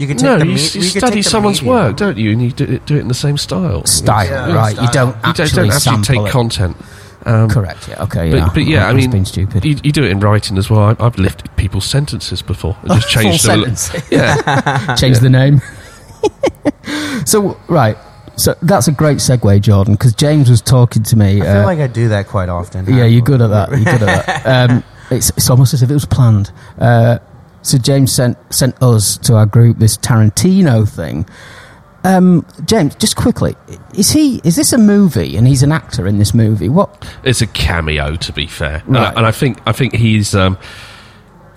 You can take No, the you, me- you you can study take the someone's medium. work, don't you? And you do it, do it in the same style. Style, Yeah, right? style. You don't You actually, don't, don't actually take it. content. Um, Correct. Yeah. Okay. But, yeah. but yeah, I I've mean, been stupid. You, you do it in writing as well. I, I've lifted people's sentences before and just *laughs* Full changed them. a li- sentence. Yeah, *laughs* change the name. *laughs* so right, so that's a great segue, Jordan, because James was talking to me. I feel uh, like I do that quite often. yeah, you're good at that. You're good at that. *laughs* Um, it's, it's almost as if it was planned. Uh, so James sent sent us to our group this Tarantino thing. Um, James, just quickly, is he? Is this a movie? And he's an actor in this movie. What? it's a cameo to be fair, and, I, and I think I think he's. Um,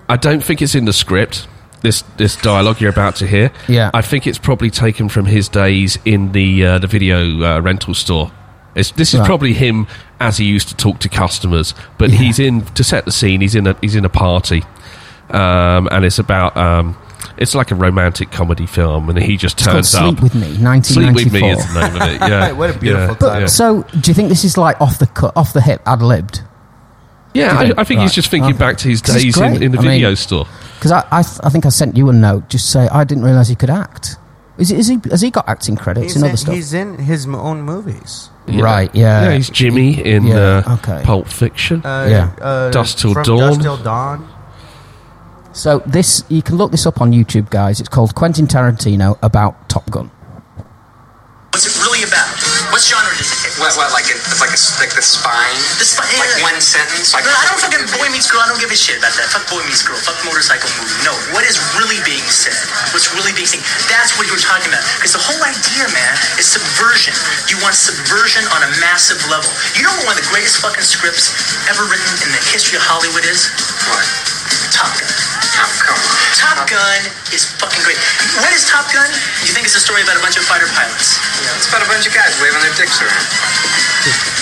I don't think it's in the script. This this dialogue you're about to hear. Yeah. I think it's probably taken from his days in the uh, the video uh, rental store. It's, this is Right. probably him as he used to talk to customers, but Yeah. he's in to set the scene. He's in a he's in a party, um, and it's about um, it's like a romantic comedy film, and he just It's turns Sleep up. with Me, Sleep with me is the name of it. Yeah, *laughs* What a beautiful yeah, title. yeah. So, do you think this is like off the cut, off the hip, ad libbed? Yeah, I, think? I think Right. he's just thinking Okay. back to his days in, in the I mean- video store. Because I, I, th- I think I sent you a note. Just say I didn't realize he could act. Is, he- is he? Has he got acting credits He's and other in, stuff? he's in his own movies. Right, yeah. Yeah, he's Jimmy in Yeah, uh, okay. Pulp Fiction. Uh, Yeah. uh, Dusk Till from Dawn. Dusk Till Dawn. So this you can look this up on YouTube, guys. It's called Quentin Tarantino about Top Gun. Like, like, the spine? The spine. Like one sentence? Like No, I don't fucking Boy Meets Girl. I don't give a shit about that. Fuck Boy Meets Girl. Fuck motorcycle movie. No, what is really being said? What's really being said? That's what you were talking about. Because the whole idea, man, is subversion. You want subversion on a massive level. You know what one of the greatest fucking scripts ever written in the history of Hollywood is? What? Top Gun. Oh, come on. Top Gun is fucking great. What is Top Gun? You think it's a story about a bunch of fighter pilots? Yeah, it's about a bunch of guys waving their dicks around. *laughs*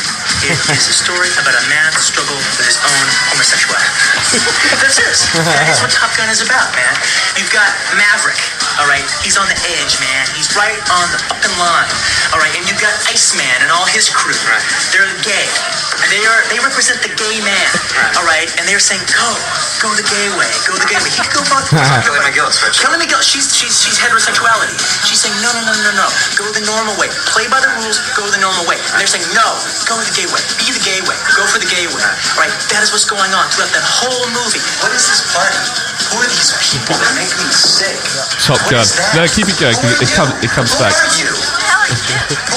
It is a story about a man's struggle with his own homosexuality. *laughs* That's it. That is what Top Gun is about, man. You've got Maverick, all right? He's on the edge, man. He's right on the fucking line, all right? And you've got Iceman and all his crew. Right. They're gay. And they are they represent the gay man, Right. all right? And they're saying, go, go the gay way, go the gay way. He could go fuck. *laughs* Kelly McGillis. Kelly McGillis, she's, she's, she's heterosexuality. She's saying, no, no, no, no, no. Go the normal way. Play by the rules, go the normal way. And they're saying, no, go the gay way. Be the gay way. Go for the gay way. All right? That is what's going on throughout that whole movie. What is this party? Who are these people that make me sick? Top What Gun. is that? No, keep it going. it- it comes- it comes Who back. are you?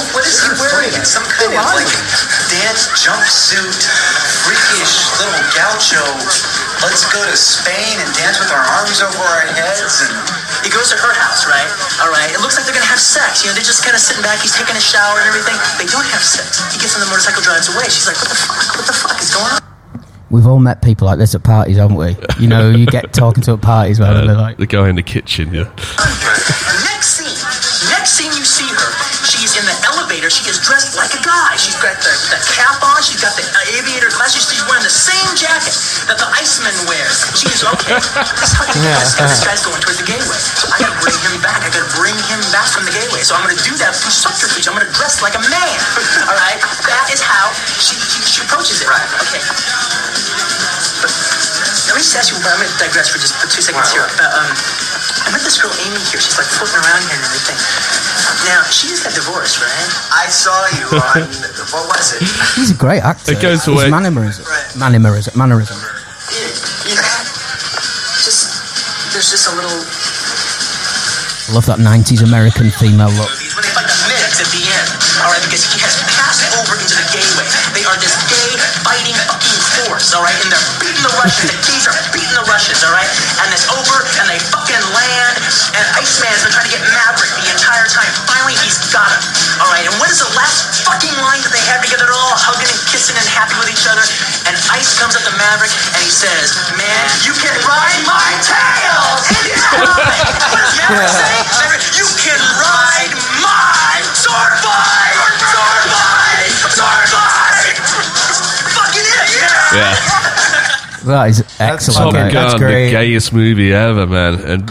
What is he wearing? It's some kind of like dance jumpsuit, freakish little gaucho. Let's go to Spain and dance with our arms over our heads. And he goes to her house, right? All right. It looks like they're gonna have sex. You know, they're just kind of sitting back. He's taking a shower and everything. They don't have sex. He gets on the motorcycle, drives away. She's like, "What the fuck? What the fuck is going on?" We've all met people like this at parties, haven't we? You know, you get *laughs* talking to at parties where they're Uh, like, the guy in the kitchen, yeah. Next scene, next scene you see her, she's in the elevator. She is dressed like a guy. She's got the, the wearing the same jacket that the Iceman wears. She is okay. *laughs* This, how you this, this guy's going towards the gay way. So I gotta bring him back. I gotta bring him back from the gay way. So I'm gonna do that through subterfuge. I'm gonna dress like a man. All right. That is how she she, she approaches it. Right. Okay. But let me just ask you. I'm gonna digress for just for two seconds here. But, um, I met this girl Amy here. She's like floating around here and everything. Now she just got divorced, right? I saw you *laughs* on what was it? he's a great actor. It goes His away. mannerism. Right. Mannerism. Mannerism. You know, just there's just a little I love that 90s American female look. when they fight the Migs at the end. All right, because he has passed over into the gay way. They are this gay fighting fucking force. All right, and they're beating the Russians. The gays are beating All right, and it's over, and they fucking land. And Iceman has been trying to get Maverick the entire time. Finally, he's got him. All right, and what is the last fucking line that they have together? All hugging and kissing and happy with each other. And Ice comes up to Maverick and he says, "Man, you can ride my tail." He's. *laughs* What does Maverick say? Maverick, you can ride my sword fight, sword. Fucking yeah. Yeah. That is excellent. Top Okay, that's Gun, great. the gayest movie ever, man. And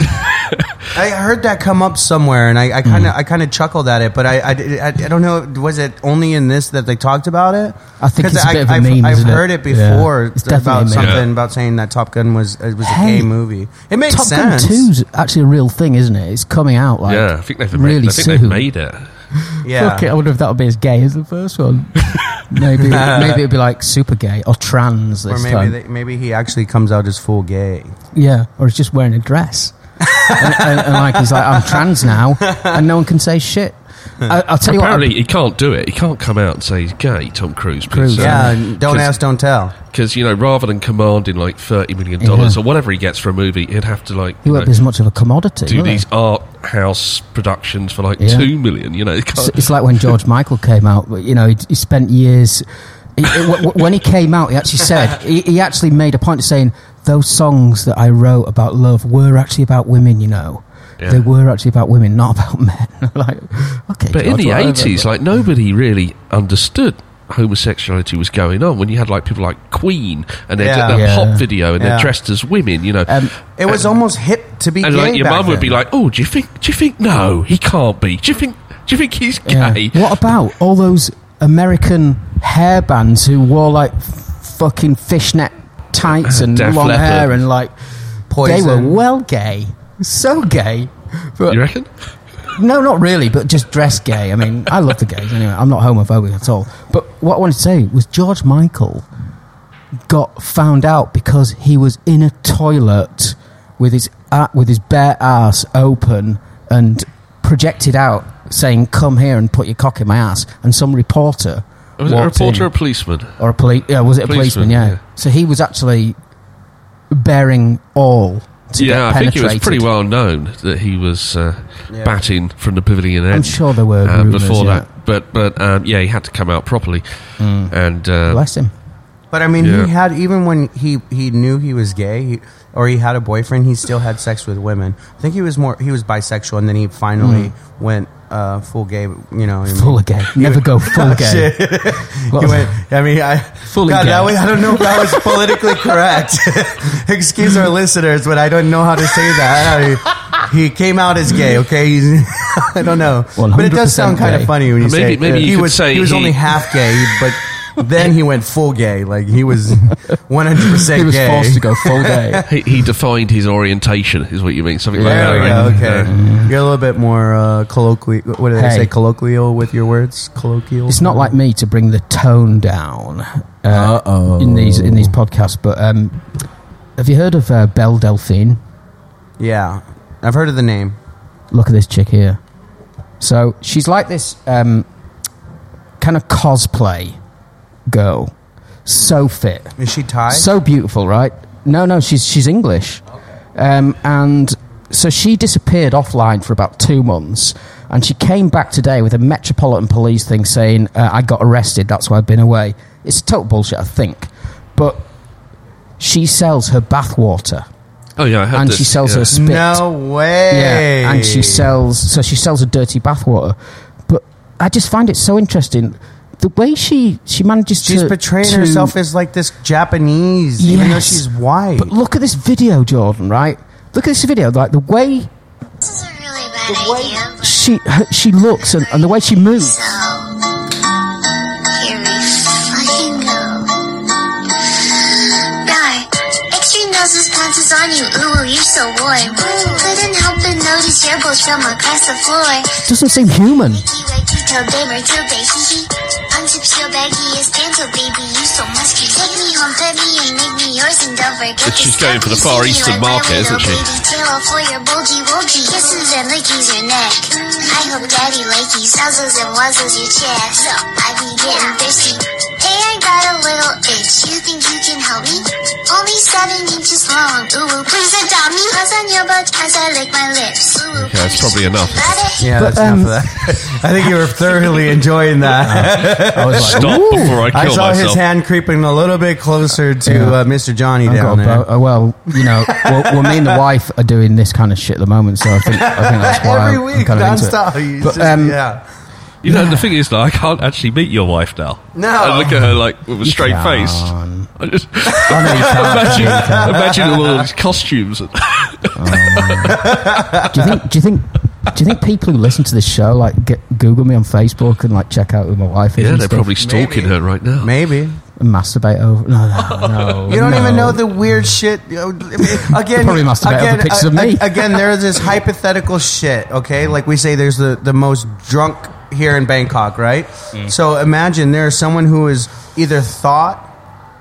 I heard that come up somewhere, and I kind of I hmm. kind of chuckled at it, but I, I, I, I don't know. Was it only in this that they talked about it? I think it's a bit of a I've, meme, I've isn't it? heard it Yeah. before It's definitely a about something Yeah. about saying that Top Gun was it was a gay movie. It makes Top sense. Gun 2's actually a real thing, isn't it? It's coming out like yeah, I think they've really made, I think soon. they've made it. *laughs* Yeah, Fuck it, I wonder if that'll be as gay as the first one. *laughs* maybe *laughs* maybe it'll be like super gay or trans this or maybe time. they, maybe he actually comes out as full gay. yeah, or he's just wearing a dress. and, and, and like he's like, I'm trans now, and no one can say shit. I, I'll tell you what. Apparently, he can't do it. He can't come out and say he's gay, Tom Cruise. Cruise, Yeah, and mm. don't ask, don't tell. Because, you know, rather than commanding like $30 million Yeah. or whatever he gets for a movie, he'd have to, like, he won't be as much of a commodity. do will he? these art house productions for like Yeah. 2 million. You know, It's, it's like when George Michael came out. You know, he, he spent years. He, w- w- when he came out, he actually said he, he actually made a point of saying those songs that I wrote about love were actually about women. You know, Yeah. they were actually about women, not about *laughs* men. *laughs* like, okay, But in the eighties, like nobody really understood homosexuality was going on. When you had like people like Queen and they Yeah. did that Yeah. pop video and Yeah. they're dressed as women, you know, Um, It was almost hip to be and gay like your back mum would be like, "Oh, do you think? Do you think? No, he can't be. Do you think? Do you think he's yeah. gay?" What about all those American hair bands who wore like fucking fishnet tights *laughs* and Def long Leppard. hair and like they were well gay, so gay. But You reckon? No, not really, but just dress gay. I mean, I love the gays anyway. I'm not homophobic at all. But what I wanted to say was George Michael got found out because he was in a toilet with his uh, with his bare ass open and projected out, saying, "Come here and put your cock in my ass." And some reporter Was it a reporter or a policeman? or a police? Yeah, was it a Policeman, policeman? Yeah. yeah. So he was actually bearing all yeah, I get think it was pretty well known that he was uh, Yeah. batting from the pavilion end. I'm sure there were um, rumours, before yeah. that, but but um, yeah, he had to come out properly, and uh, Bless him. But I mean, Yeah. he had even when he he knew he was gay, he, or he had a boyfriend, he still had sex with women. I think he was more he was bisexual, and then he finally went uh, full gay. You know, I mean- Full gay. *laughs* Never go full gay. *laughs* He went, I mean, I Fully God, gay. that was, I don't know if that was politically correct. *laughs* Excuse our listeners, but I don't know how to say that. I- he came out as gay. Okay, He's- I don't know, but it does 100% sound kind of funny when you Maybe- say maybe you he could was say he was he- only half gay, but. *laughs* Then he went full gay, like he was *laughs* one hundred percent He was gay. forced to go full gay. *laughs* he, he defined his orientation, is what you mean? Something like There that, we right? go. Okay, you're a little bit more uh, colloquial. What do they Hey. say? Colloquial with your words. Colloquial. It's not like me to bring the tone down uh, Uh-oh. in these in these podcasts. But um, have you heard of uh, Belle Delphine? Yeah, I've heard of the name. Look at this chick here. So she's like this um, kind of cosplay girl. So fit, Is she Thai? so beautiful, right? No, no, she's she's English, um, and so she disappeared offline for about two months, and she came back today with a Metropolitan Police thing saying uh, I got arrested. That's why I've been away. It's total bullshit, I think, but she sells her bathwater Oh yeah, I heard and this, she sells yeah. her spit. no way. Yeah, and she sells. So she sells a dirty bathwater. But I just find it so interesting the way she she manages She's to portraying to- herself as like this Japanese, even though she's white. But look at this video, Jordan. Right? Look at this video. Like the way This is a really bad idea. but she her, she looks and, and the way she moves. So, here we fucking go. Guy, extra noses pants on you. Ooh, you're so warm. Couldn't help but notice your balls from across the floor. Doesn't seem human. Wakey, wakey, till gamer, till day, hee hee. Untip, shield, baggy, is danto, baby. You so musky. Take me home, pet me, and make me yours, and don't forget But she's going for the Far Eastern market, isn't she? for your bulgy woggy. Kisses and lickies your neck. I hope daddy likes you. Nuzzles and wuzzles your chest. I be getting thirsty. Hey, got a little itch. You think you can help me? Only seven inches long. Ooh, please adopt me. Press on your butt as I lick my lips. Ooh, Okay, that's probably enough. yeah, But, that's um, enough of that. *laughs* I think you were thoroughly enjoying that. *laughs* I was like, Stop before I I saw myself. his hand creeping a little bit closer to Yeah. uh, Mr. Johnny I've down there. bo- uh, well, you know, *laughs* well, well, me and the wife are doing this kind of shit at the moment, so I think I think that's why Every I'm, week, kind of into it. nonstop. You But, just- um, yeah. You know, the thing is, though, I can't actually meet your wife now. No. I look at her like with a You straight can. face. I just I know you can't. imagine, imagine all these costumes. *laughs* Do you think? Do you think? Do you think people who listen to this show like get, Google me on Facebook and like check out who my wife is? Yeah, they're stuff probably stalking Maybe. her right now. Maybe. and masturbate over. No, no, *laughs* no. You don't no. even know the weird shit. *laughs* Again, Probably masturbate over again, pictures of uh, me. Again, there's this hypothetical shit. Okay, like we say, there's the the most drunk here in Bangkok, right? Mm. So imagine there's someone who is either thought.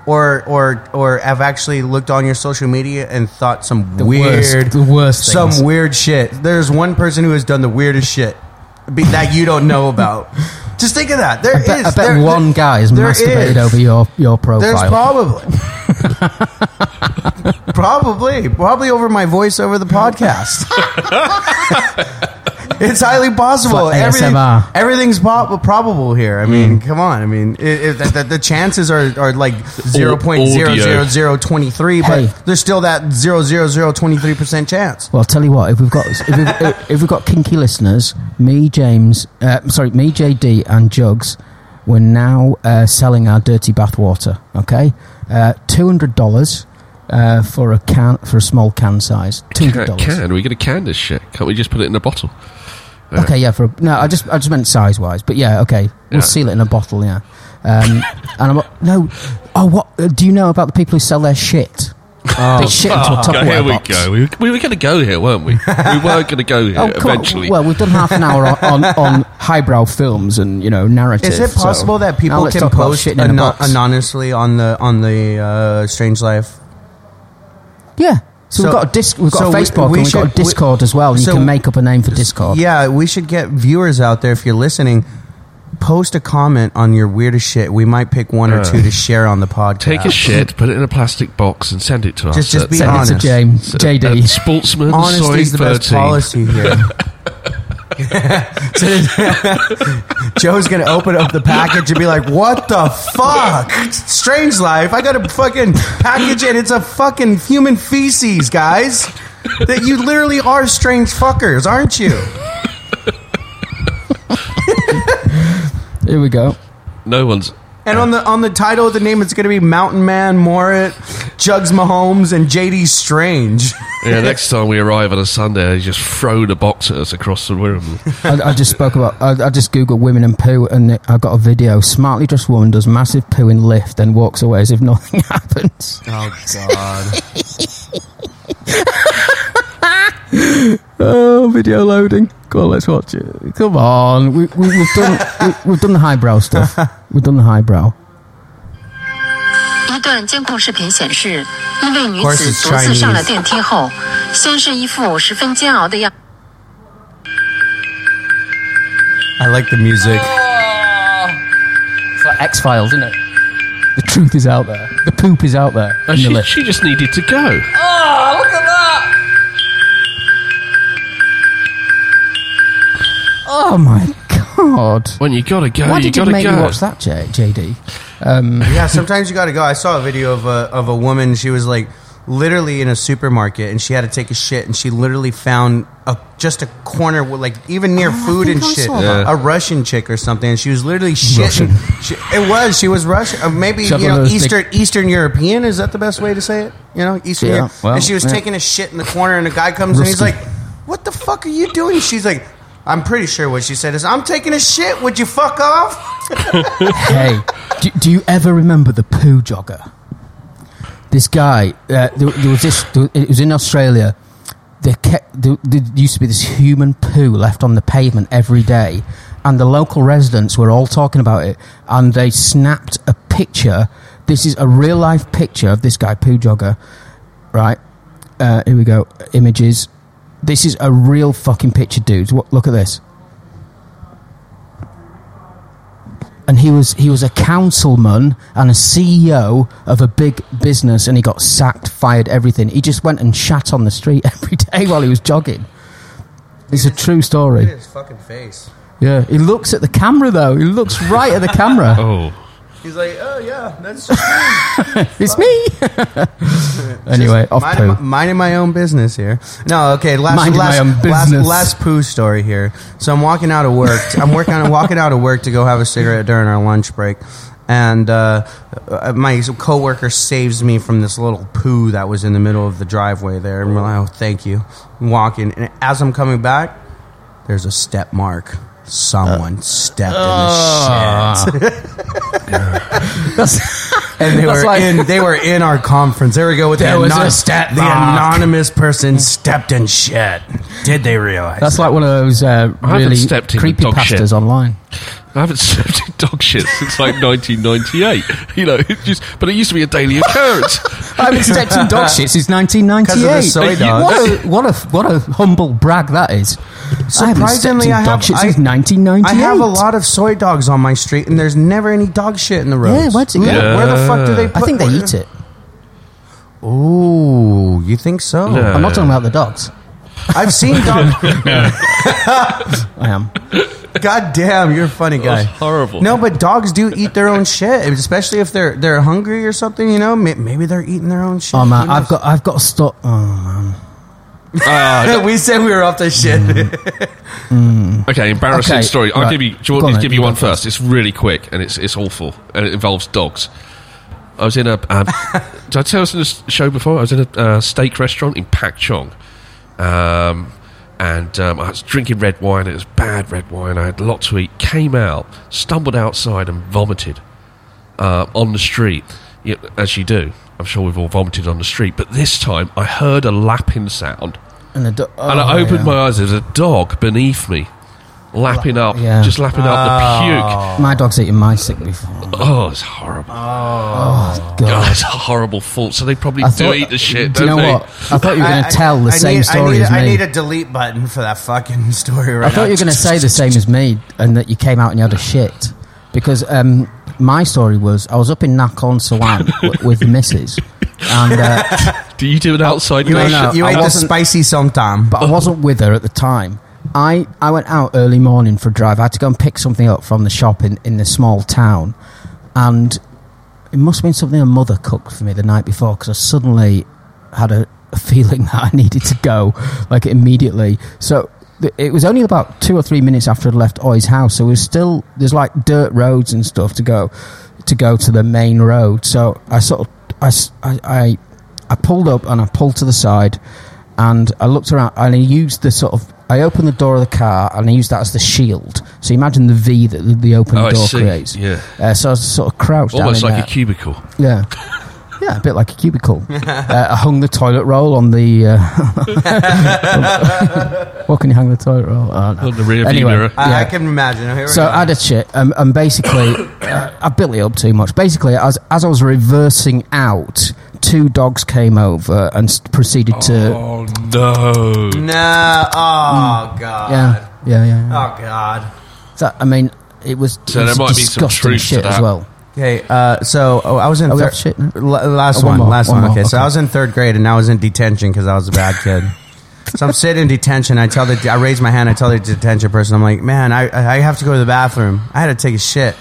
Or, or, or have actually looked on your social media and thought some The weird, worst- the worst some things. weird shit. There's one person who has done the weirdest shit be- that you don't know about. *laughs* Just think of that. There I bet, is- I bet there- one guy has masturbated is. over your your profile. There's probably. *laughs* probably. Probably over my voice over the podcast. *laughs* it's highly possible. Everything, everything's po- probable here. I Mm. mean, come on. I mean, it, it, the, the chances are, are like 0.00023, but Hey. there's still that 0.00023% chance. Well, I'll tell you what. If we've got if we've, *laughs* if we've got kinky listeners, me, James, uh, sorry, me, JD, and Jugs, we're now uh, selling our dirty bath water. Okay, uh, two hundred dollars uh, for a can for a small can size. Two hundred Can, dollars. can we get a can this shit? Can't we just put it in a bottle? Okay, yeah. For a, no, I just I just meant size wise, but yeah, okay. We'll Yeah. seal it in a bottle. Yeah. Um, *laughs* and I'm no. Oh, what uh, do you know about the people who sell their shit? they shit into a Oh, Tupperware here we box. go. We, we were going to go here, weren't we? We were going to go *laughs* here Oh, come on. eventually. Well, we've done half an hour on, on, on highbrow films and you know narrative. Is it so possible that people can post shitting in a box. anonymously on the on the uh, Strange Life? Yeah, So, we've got a disc, we've got so a Facebook we and we've got a should- we- Discord as well. And so- you can make up a name for Discord. Yeah, we should get viewers out there if you're listening. Post a comment on your weirdest shit. We might pick one or Uh, two to share on the podcast. Take a shit, put it in a plastic box, and send it to us. Just- just at- be Send honest. it to James, JD. Sportsman Honesty Soy is the best policy here. *laughs* *laughs* So *laughs* Joe's gonna open up the package and be like, "What the fuck? Strange life! I got a fucking package and it's a fucking human feces, guys. That you literally are strange fuckers, aren't you?" Here we go. No one's. And on the on the title of the name, it's gonna be Mountain Man, Morit, Jugs Mahomes, and JD Strange. Yeah, *laughs* next time we arrive on a Sunday, they just throw the box at us across the room. I, I just spoke about. I, I just googled women and poo, and I got a video. Smartly dressed woman does massive poo in lift, then walks away as if nothing *laughs* happens. Oh God! *laughs* Oh, video loading. Go on, let's watch it. Come on, we, we, we've done we, we've done the highbrow stuff. We've done the highbrow. *laughs* 一段监控视频显示，一位女 Of course 子 it's 独自上了 Chinese. 电梯后，先是一副十分煎熬的样。 I like the music. It's like X Files, isn't it? The truth is out there. The poop is out there. And in the she, lift. she just needed to go. Oh My god! When you gotta go, Why you did you gotta make go. me watch that, J- JD? Um, *laughs* Yeah, sometimes you got to go. I saw a video of a of a woman. She was like literally in a supermarket, and she had to take a shit, and she literally found a just a corner, with, like even near Oh, food and I shit, saw that. a Russian chick or something, and she was literally shitting. She, it was. She was Russian. Uh, maybe She you know of those Eastern Eastern European. Is that the best way to say it? You know, Eastern. Yeah, Europe. well, and she was yeah. taking a shit in the corner, and a guy comes and he's like, "What the fuck are you doing?" She's like. I'm pretty sure what she said is, "I'm taking a shit. Would you fuck off?" *laughs* hey, do, do you ever remember the poo jogger? This guy, uh, there, there was this. There, it was in Australia. There, kept, there, there used to be this human poo left on the pavement every day, and the local residents were all talking about it. And they snapped a picture. This is a real life picture of this guy poo jogger, right? Uh, here we go. Images. This is a real fucking picture, dudes. What, look at this. and he was he was a councilman and a CEO of a big business, and he got sacked, fired, everything. He just went and shat on the street *laughs* every day while he was jogging. It's a true story. his fucking face. Yeah, he looks at the camera though. He looks right at the camera. *laughs* Oh, He's like, oh yeah, that's just *laughs* It's me. *laughs* anyway, off minding, poo. my, minding my own business here. No, okay. Last Minding last, my own last business. last poo story here. So I'm walking out of work. I'm working on walking out of work to go have a cigarette during our lunch break. And uh, uh, my coworker saves me from this little poo that was in the middle of the driveway there. And we're like, oh, thank you. I'm walking. And as I'm coming back, there's a step mark. Someone stepped in the shit. *laughs* That's, And they That's were like- in they were in our conference. There we go with There the, was anon- a step the mark. anonymous person stepped in shit. Did they realize? that's like one of those uh, haven't really stepped in creepy dog shit. pastas online. I haven't *laughs* stepped in dog shit since like 1998. You know, it just, but it used to be a daily occurrence. I haven't stepped in dog shit since 1998. of the soy. What a, what a what a humble brag that is. I haven't stepped Surprisingly, in I dog have shit I, since 1998. I have a lot of soi dogs on my street, and there's never any dog shit in the roads. Yeah, where's it go? Where- Where the fuck do they? Put I think they eat it. Oh, you think so? No. I'm not talking about the dogs. I've seen *laughs* dogs. *laughs* I am. God damn, you're a funny guy. horrible. No, but dogs do eat their own shit, especially if they're they're hungry or something. You know, May- maybe they're eating their own shit. Oh man, Who I've got I've got to stop. Oh *laughs* Ah, we said we were off the shit. okay, embarrassing Okay, story. I'll right. give you. Do you want Go me on to then, give you you go one first? It's really quick and it's it's awful and it involves dogs. I was in a. Um, did I tell us in this show before? I was in a uh, steak restaurant in Pak Chong, um, and um, I was drinking red wine. It was bad red wine. I had a lot to eat. Came out, stumbled outside, and vomited uh, on the street, as you do. I'm sure we've all vomited on the street, but this time I heard a lapping sound, and, do- and I oh, opened yeah. my eyes. There was a dog beneath me, lapping up, Yeah. just lapping up the puke. My dog's eaten my sick before. Oh, it's horrible. Oh, God, God. it's a horrible fault. So they probably I do thought- eat the shit, Do you don't know they? what? I thought you were going to tell the I same need, story I need, as I me. need a delete button for that fucking *laughs* story right I thought now. you were going to say the same as me, and that you came out and you had a shit. Because um, my story was I was up in Nakhon Sawan *laughs* w- with the missus, and uh, *laughs* Do you do an outside You No, ate, no, you I ate the wasn't- spicy somtam. but I wasn't with her at the time. I, I went out early morning for a drive. I had to go and pick something up from the shop in, in the small town, and it must have been something a mother cooked for me the night before because I suddenly had a, a *laughs* feeling that I needed to go like immediately. So th- it was only about two or three minutes after I'd left Oi's house, so it was still there's like dirt roads and stuff to go to go to the main road. So I sort of I I I pulled up and I pulled to the side and I looked around and I used the sort of I opened the door of the car and I used that as the shield. So imagine the V that the, the open Oh, door creates. Yeah. Uh, so I was sort of crouched Almost down in like there. a cubicle. Yeah. *laughs* Yeah, a bit like a cubicle. *laughs* uh, I hung the toilet roll on the. Uh, *laughs* what can you hang the toilet roll on? On the rear view Anyway, mirror. I, I yeah. can imagine. Here So go. I had a shit, um, and basically, *coughs* uh, I built it up too much. Basically, as as I was reversing out, two dogs came over and s- proceeded to. Oh no! no. Oh god. Yeah, yeah, yeah. yeah. Oh god. So, I mean, it was, So it there was might be some disgusting truth to shit as well. Okay, uh, so oh, I was in Oh, we thir- shit? L- last Oh, one one, more, last one one. more, Okay, so okay. I was in third grade and I was in detention because I was a bad kid. so I'm sitting in detention. I tell the I raise my hand. I tell the detention person, I'm like, man, I I have to go to the bathroom. I had to take a shit,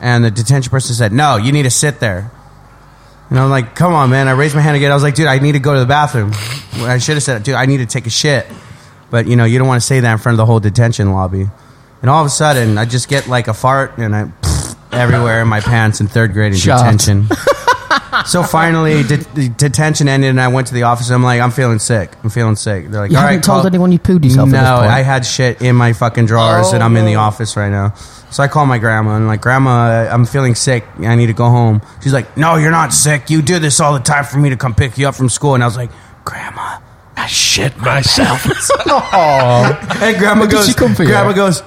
and the detention person said, no, you need to sit there. And I'm like, come on, man. I raised my hand again. I was like, dude, I need to go to the bathroom. I should have said, dude, I need to take a shit. But you know, you don't want to say that in front of the whole detention lobby. And all of a sudden, I just get like a fart and I everywhere in my pants in third grade in Shot. detention. *laughs* so finally, de- the detention ended, and I went to the office. I'm like, I'm feeling sick. I'm feeling sick. They're like, You all haven't right, told call- anyone you pooed yourself No, at this point? I had shit in my fucking drawers, and I'm in the oh. office right now. So I call my grandma and like, Grandma, I'm feeling sick. I need to go home. She's like, No, you're not sick. You do this all the time for me to come pick you up from school. And I was like, Grandma, I shit myself. and *laughs* oh. *laughs* Grandma Did goes, she come for you? Grandma goes,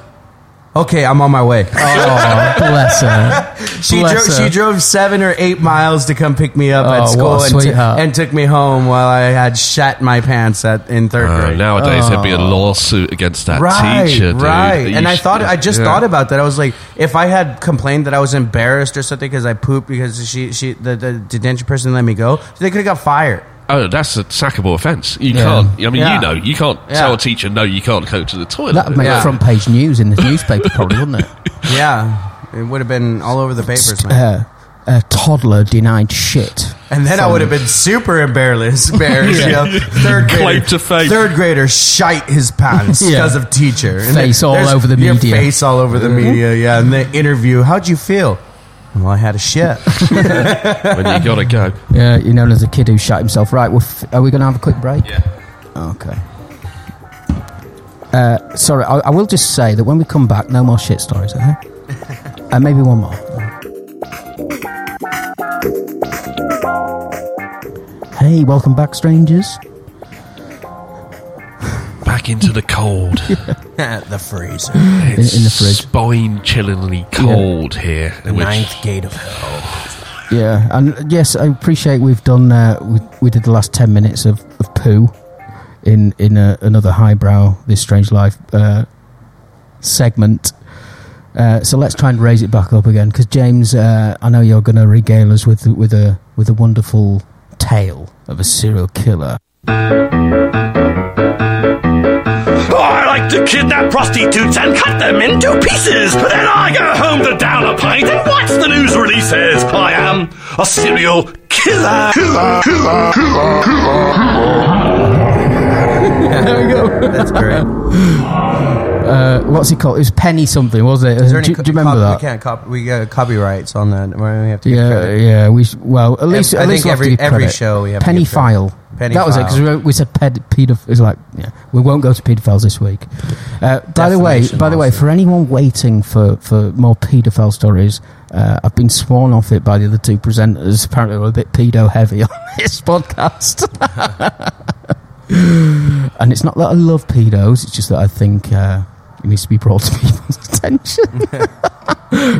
Okay, I'm on my way. *laughs* Oh, bless her. *laughs* She Bless drove, her. she drove seven or eight miles to come pick me up Oh, at school a and, t- sweetheart. and took me home while I had shat my pants at in third Uh, grade. nowadays, there'd be a lawsuit against that right, teacher, dude. right. You And I sh- thought I just yeah. thought about that. I was like, if I had complained that I was embarrassed or something because I pooped because she she the, the detention person let me go, they could have got fired. Oh, that's a sackable offence. You Yeah. can't. I mean, Yeah. you know, you can't Yeah. tell a teacher no, you can't go to the toilet. That would make Yeah. front page news in the newspaper, probably, wouldn't it? *laughs* Yeah, it would have been all over the papers, man. Uh, a toddler denied shit. And then I would have been super embarrassed. *laughs* embarrassed you know? *laughs* Third grader, to fame. third grader shite his pants Yeah. because of teacher. And Face then all there's over the your media. Face all over the media. Yeah. And the interview. How'd you feel? Well, I had a shit. *laughs* when you gotta go. Yeah, you're known as a kid who shot himself. Right, we're f- are we going to have a quick break? Yeah. Okay. Uh, sorry, I, I will just say that when we come back, no more shit stories, okay? *laughs* uh, maybe one more. Hey, welcome back, strangers. Back into the cold. *laughs* At the freezer. It's in the fridge. Spine chillingly cold here. The which- ninth gate of hell. Yeah, and yes, I appreciate we've done. Uh, we, we did the last ten minutes of, of poo in in a, another highbrow this strange life uh, segment. Uh, so let's try and raise it back up again, because James, uh, I know you're going to regale us with with a with a wonderful tale of a serial killer. I like to kidnap prostitutes and cut them into pieces. But then I go home to down a pint and watch the news releases. I am a serial killer. Killer, killer, killer, there we go. That's great. Uh, what's he called? It was Penny something, was it? Is Do, there any do you remember cop- that? We can't cop- we got copyrights on that. We have to give Yeah, credit. yeah. We sh- well, at least I at least think we'll have to every- every show we have penny give credit. file. Penny that was it because we, we said ped, pedof- It's like yeah, we won't go to pedophiles this week. Uh, by the way, by the way, for anyone waiting for for more paedophile stories, uh, I've been sworn off it by the other two presenters. Apparently, we're a bit pedo heavy *laughs* on this podcast. *laughs* and it's not that I love pedos; it's just that I think. Uh, It needs to be brought to people's *laughs* attention.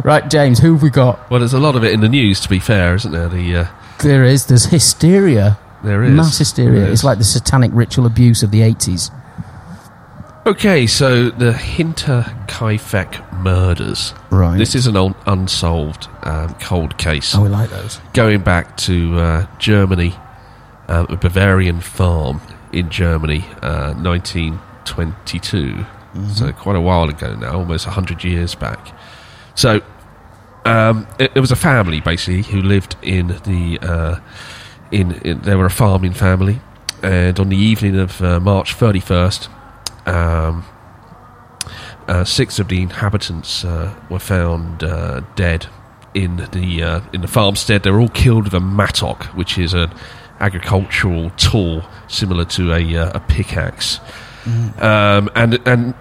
right, James, who have we got? Well, there's a lot of it in the news, to be fair, isn't there? The uh, There is. There's hysteria. There is Mass hysteria. There is. It's like the satanic ritual abuse of the 80s. Okay, so the Hinter Kaifek murders. Right. This is an un- unsolved um, cold case Oh, we like those. going back to uh, Germany, uh, a Bavarian farm in Germany, uh, 1922. So quite a while ago now, almost 100 years back. So um, it, it was a family basically who lived in the uh, in, in they were a farming family, and on the evening of uh, March 31st, um, uh, six of the inhabitants uh, were found uh, dead in the uh, in the farmstead. They were all killed with a mattock, which is an agricultural tool similar to a uh, a pickaxe, um, and and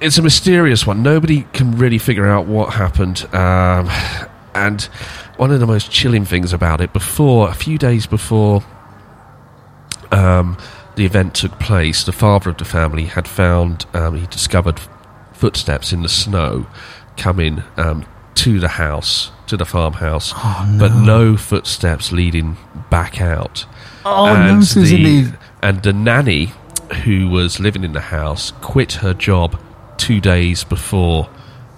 it's a mysterious one. Nobody can really figure out what happened. Um, and one of the most chilling things about it, before a few days before um, the event took place, the father of the family had found um, he discovered footsteps in the snow coming um, to the house, to the farmhouse, but no footsteps leading back out. Oh, and no, Susan the, Eve. and the nanny who was living in the house quit her job two days before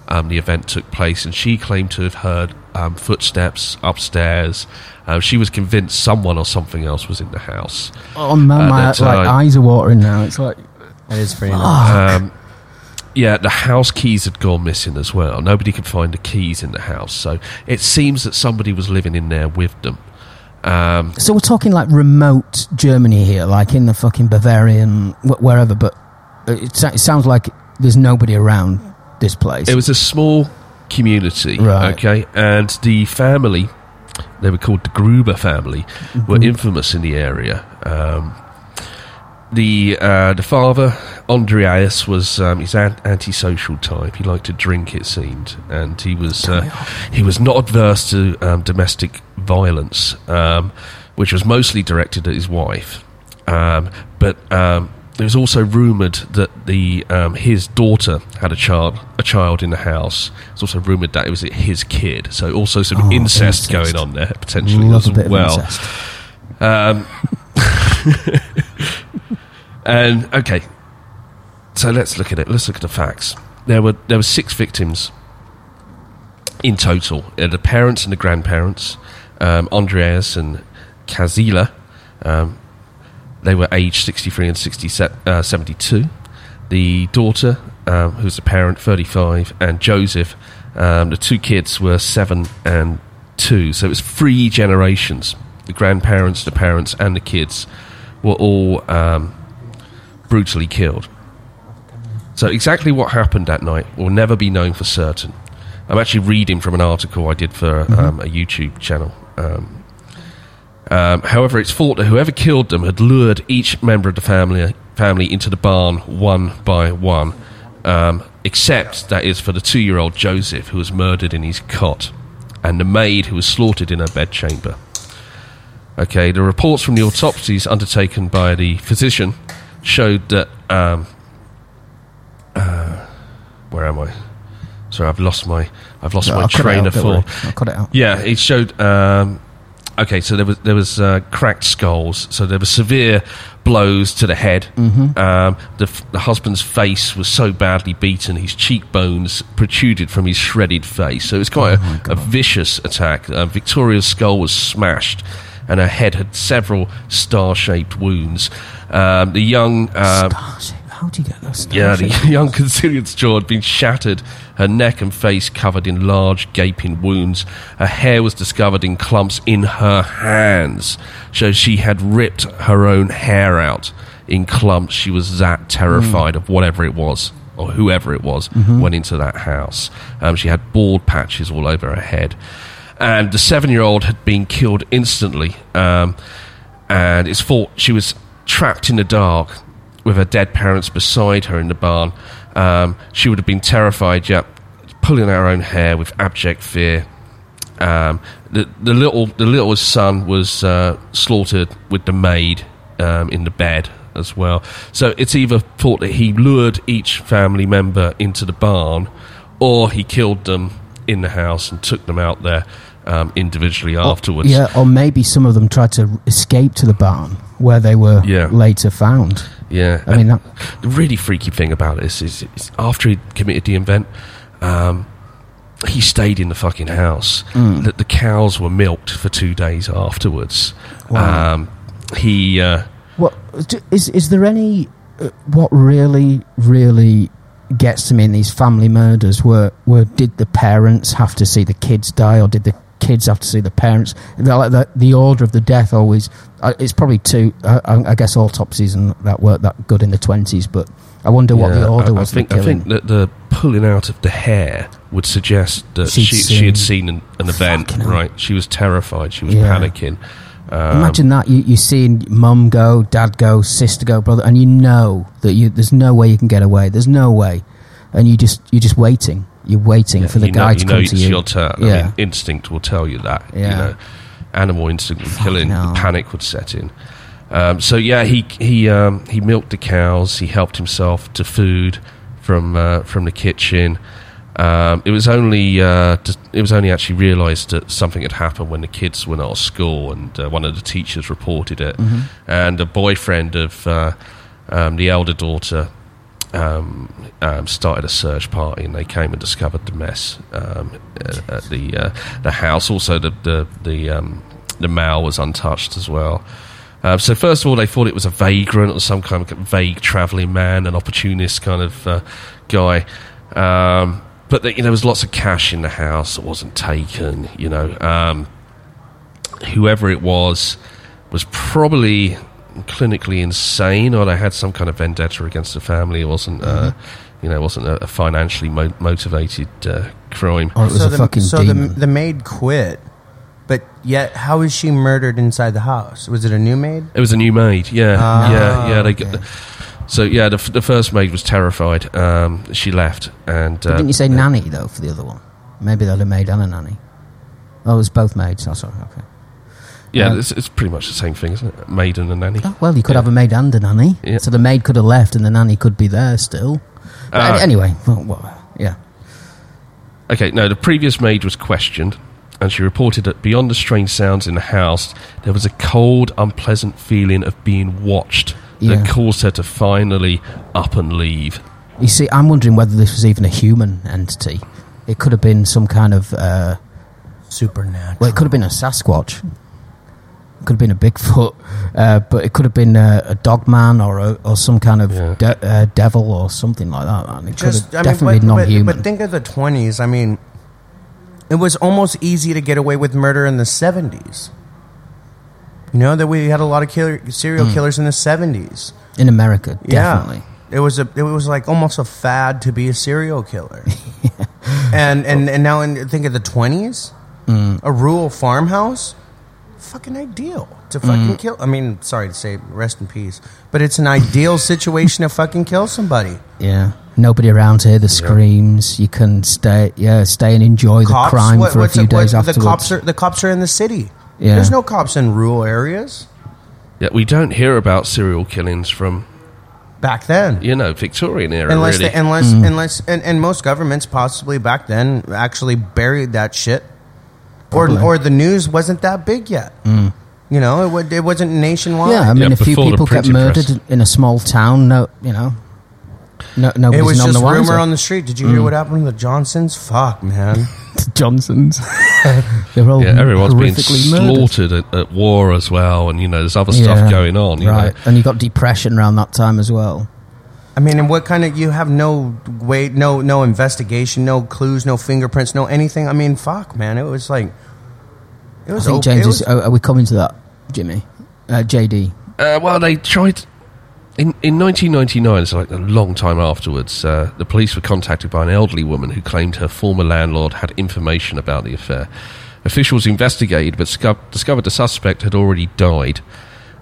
um, the event took place, and she claimed to have heard um, footsteps upstairs. Um, she was convinced someone or something else was in the house. Oh, man, At my like, eyes are watering now. It's like, That is pretty nice. Um, yeah, the house keys had gone missing as well. Nobody could find the keys in the house, so it seems that somebody was living in there with them. Um, so we're talking like remote Germany here, like in the fucking Bavarian, wh- wherever, but it, it sounds like there's nobody around this place. It was a small community, Right. okay, and the family, they were called the Gruber family, were infamous in the area. Um, the uh, the father, Andreas, was um, he's an antisocial type. He liked to drink, it seemed, and he was uh, he was not adverse to um, domestic violence, um, which was mostly directed at his wife. Um, but um, it was also rumoured that the um, his daughter had a child a child in the house. It's also rumoured that it was his kid. So also some Oh, incest, incest. going on there potentially Love as a bit well. of. Um, *laughs* and okay, so let's look at it. Let's look at the facts. There were there were six victims in total. Uh, the parents and the grandparents, um, Andreas and Kazila. Um, they were aged 63 and 60, uh, 72. The daughter, um, who's the parent, 35, and Joseph, um, the two kids were seven and two. So it was three generations. The grandparents, the parents, and the kids were all um, brutally killed. So exactly what happened that night will never be known for certain. I'm actually reading from an article I did for um, a YouTube channel. Um, um, however, it's thought that whoever killed them had lured each member of the family family into the barn one by one, um, except that is for the two-year-old Joseph, who was murdered in his cot, and the maid who was slaughtered in her bedchamber. Okay, the reports from the autopsies undertaken by the physician showed that. Um, uh, where am I? Sorry, I've lost my I've lost No, my I'll train out, of thought. I'll cut it out. Yeah, it showed. Um, okay, so there was there was uh, cracked skulls. So there were severe blows to the head. Mm-hmm. Um, the, the husband's face was so badly beaten, his cheekbones protruded from his shredded face. So it was quite Oh a, a vicious attack. Uh, Victoria's skull was smashed, and her head had several star-shaped wounds. Um, the young. Uh, Starship. How do you get those? yeah, the *laughs* young Conciliant's jaw had been shattered, her neck and face covered in large, gaping wounds. Her hair was discovered in clumps in her hands, so she had ripped her own hair out in clumps. She was that terrified of whatever it was, or whoever it was, went into that house. Um, she had bald patches all over her head. And the seven year old had been killed instantly. Um, and it's thought she was trapped in the dark with her dead parents beside her in the barn. Um, she would have been terrified, yet pulling out her own hair with abject fear. Um, the, the little the littlest son was uh, slaughtered with the maid um, in the bed as well. So it's either thought that he lured each family member into the barn, or he killed them in the house and took them out there um, individually afterwards. Yeah, or maybe some of them tried to escape to the barn where they were Yeah. later found. Yeah, I mean, that, the really freaky thing about this is, is after he committed the event, um, he stayed in the fucking house. Mm. The, the cows were milked for two days afterwards. Wow. Um, he, uh, what is is there any uh, what really really gets to me in these family murders were were did the parents have to see the kids die or did the kids have to see the parents the, like the, the order of the death always uh, it's probably two uh, I, I guess autopsies and that weren't that good in the 20s but I wonder what the order I, was I think, for I think that the pulling out of the hair would suggest that She'd she, she had seen an, an event. Right, she was terrified. She was Yeah. panicking. Um, Imagine that you you seeing mum go, dad go, sister go, brother, and you know that you there's no way you can get away. There's no way, and you just you're just waiting. You're waiting Yeah, for the you guy know, to you come know to it's you. your turn. I mean, instinct will tell you that. You Yeah. know, animal instinct would kill in. Panic would set in. Um, so yeah, he he um, he milked the cows. He helped himself to food from uh, from the kitchen. Um, it was only uh, just, it was only actually realised that something had happened when the kids were not at school, and uh, one of the teachers reported it. Mm-hmm. And a boyfriend of uh, um, the elder daughter um, um, started a search party, and they came and discovered the mess um, at, at the uh, the house. Also, the the the, um, the mail was untouched as well. Uh, so first of all, they thought it was a vagrant or some kind of vague travelling man, an opportunist kind of uh, guy. Um, but the, you know, there was lots of cash in the house that wasn't taken. You know, whoever it was was probably clinically insane, or they had some kind of vendetta against the family. It wasn't, uh, you know, it wasn't a, a financially mo- motivated uh, crime. Or it was so a the, fucking so the, demon. the maid quit, but yet how was she murdered inside the house? Was it a new maid? It was a new maid. Yeah, Ah, yeah, yeah. They okay. the, so yeah, the, the first maid was terrified. Um, she left, and uh, didn't you say nanny though for the other one? Maybe they'd have maid and a nanny. Oh, it was both maids. Oh, sorry. Okay. Yeah, uh, it's, it's pretty much the same thing, isn't it? Maid and a nanny. Oh, well, you could Yeah. have a maid and a nanny. Yeah. So the maid could have left and the nanny could be there still. But Ah. anyway, well, well, yeah. Okay, no, the previous maid was questioned, and she reported that beyond the strange sounds in the house, there was a cold, unpleasant feeling of being watched Yeah. that caused her to finally up and leave. You see, I'm wondering whether this was even a human entity. It could have been some kind of. Uh, Supernatural. well, it could have been a Sasquatch. It could have been a Bigfoot, uh, but it could have been a, a dog man or a, or some kind of Yeah. de- uh, devil or something like that. And it could have I mean, definitely but, been but- non-human. But, think of the twenties. I mean, it was almost easy to get away with murder in the seventies. You know that we had a lot of killer, serial killers in the seventies. In America, definitely. Yeah. It was a it was like almost a fad to be a serial killer. *laughs* and, and and now in, think of the twenties, Hmm. a rural farmhouse, fucking ideal to fucking kill. I mean, sorry to say, rest in peace, but it's an ideal situation to fucking kill somebody. Yeah. Nobody around here. The screams. You can stay. Yeah, stay and enjoy the Cops, crime what- for a what's few it- what- days the cops are the cops are in the city. Yeah. There's no cops in rural areas Yeah, we don't hear about serial killings from, back then. you know, Victorian era, unless really. they, unless Mm. unless and, and most governments possibly back then actually buried that shit or Probably. or the news wasn't that big yet you know it, would, it wasn't nationwide yeah, I mean, Yeah, a few before the people get printing murdered press. in a small town. No, you know, no, nobody's it was none just the wiser. rumor on the street did you Mm. hear what happened to the johnsons fuck man *laughs* Johnsons. *laughs* They're all yeah, everyone's being horrifically murdered. slaughtered at, at war as well, and you know, there's other stuff Yeah, going on. You right? know. And you got depression around that time as well. i mean and what kind of you have no way no no investigation no clues no fingerprints no anything i mean fuck man it was like it I think James was- is. Are, are we coming to that, Jimmy? Uh, JD. Uh, well, they tried in in 1999. So like a long time afterwards, uh, the police were contacted by an elderly woman who claimed her former landlord had information about the affair. Officials investigated, but sco- discovered the suspect had already died.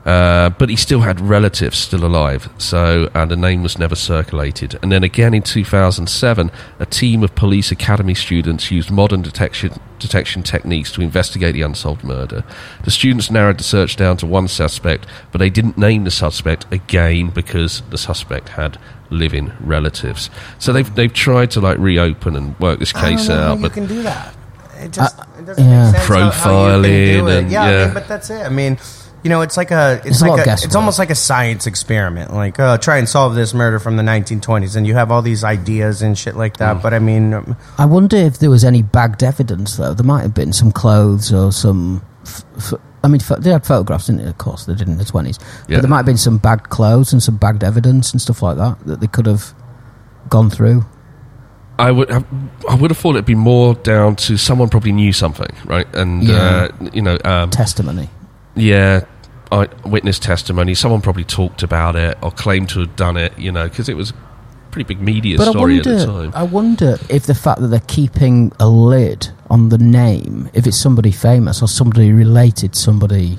Uh, but he still had relatives still alive, so and the name was never circulated. And then again in 2007, a team of police academy students used modern detection detection techniques to investigate the unsolved murder. The students narrowed the search down to one suspect, but they didn't name the suspect again because the suspect had living relatives. So they've they've tried to like reopen and work this I don't case know how out, you but can do that. It just Uh, it doesn't yeah. make sense how- how you can do Profiling it. and- yeah, I mean, but that's it. I mean, you know, it's like a it's There's a lot like of a it's almost like a science experiment. Like, uh, try and solve this murder from the 1920s, and you have all these ideas and shit like that. But I mean, um, I wonder if there was any bagged evidence, though. There might have been some clothes or some. F- f- I mean, they had photographs, didn't they? Of course, they did in the 20s. Yeah. But there might have been some bagged clothes and some bagged evidence and stuff like that that they could have gone through. I would have, I would have thought it'd be more down to someone probably knew something, right? And Yeah. uh, you know, um, Testimony. yeah, I, witness testimony. Someone probably talked about it or claimed to have done it, you know, because it was a pretty big media But I story at the wonder, time. I wonder if the fact that they're keeping a lid on the name, if it's somebody famous or somebody related, somebody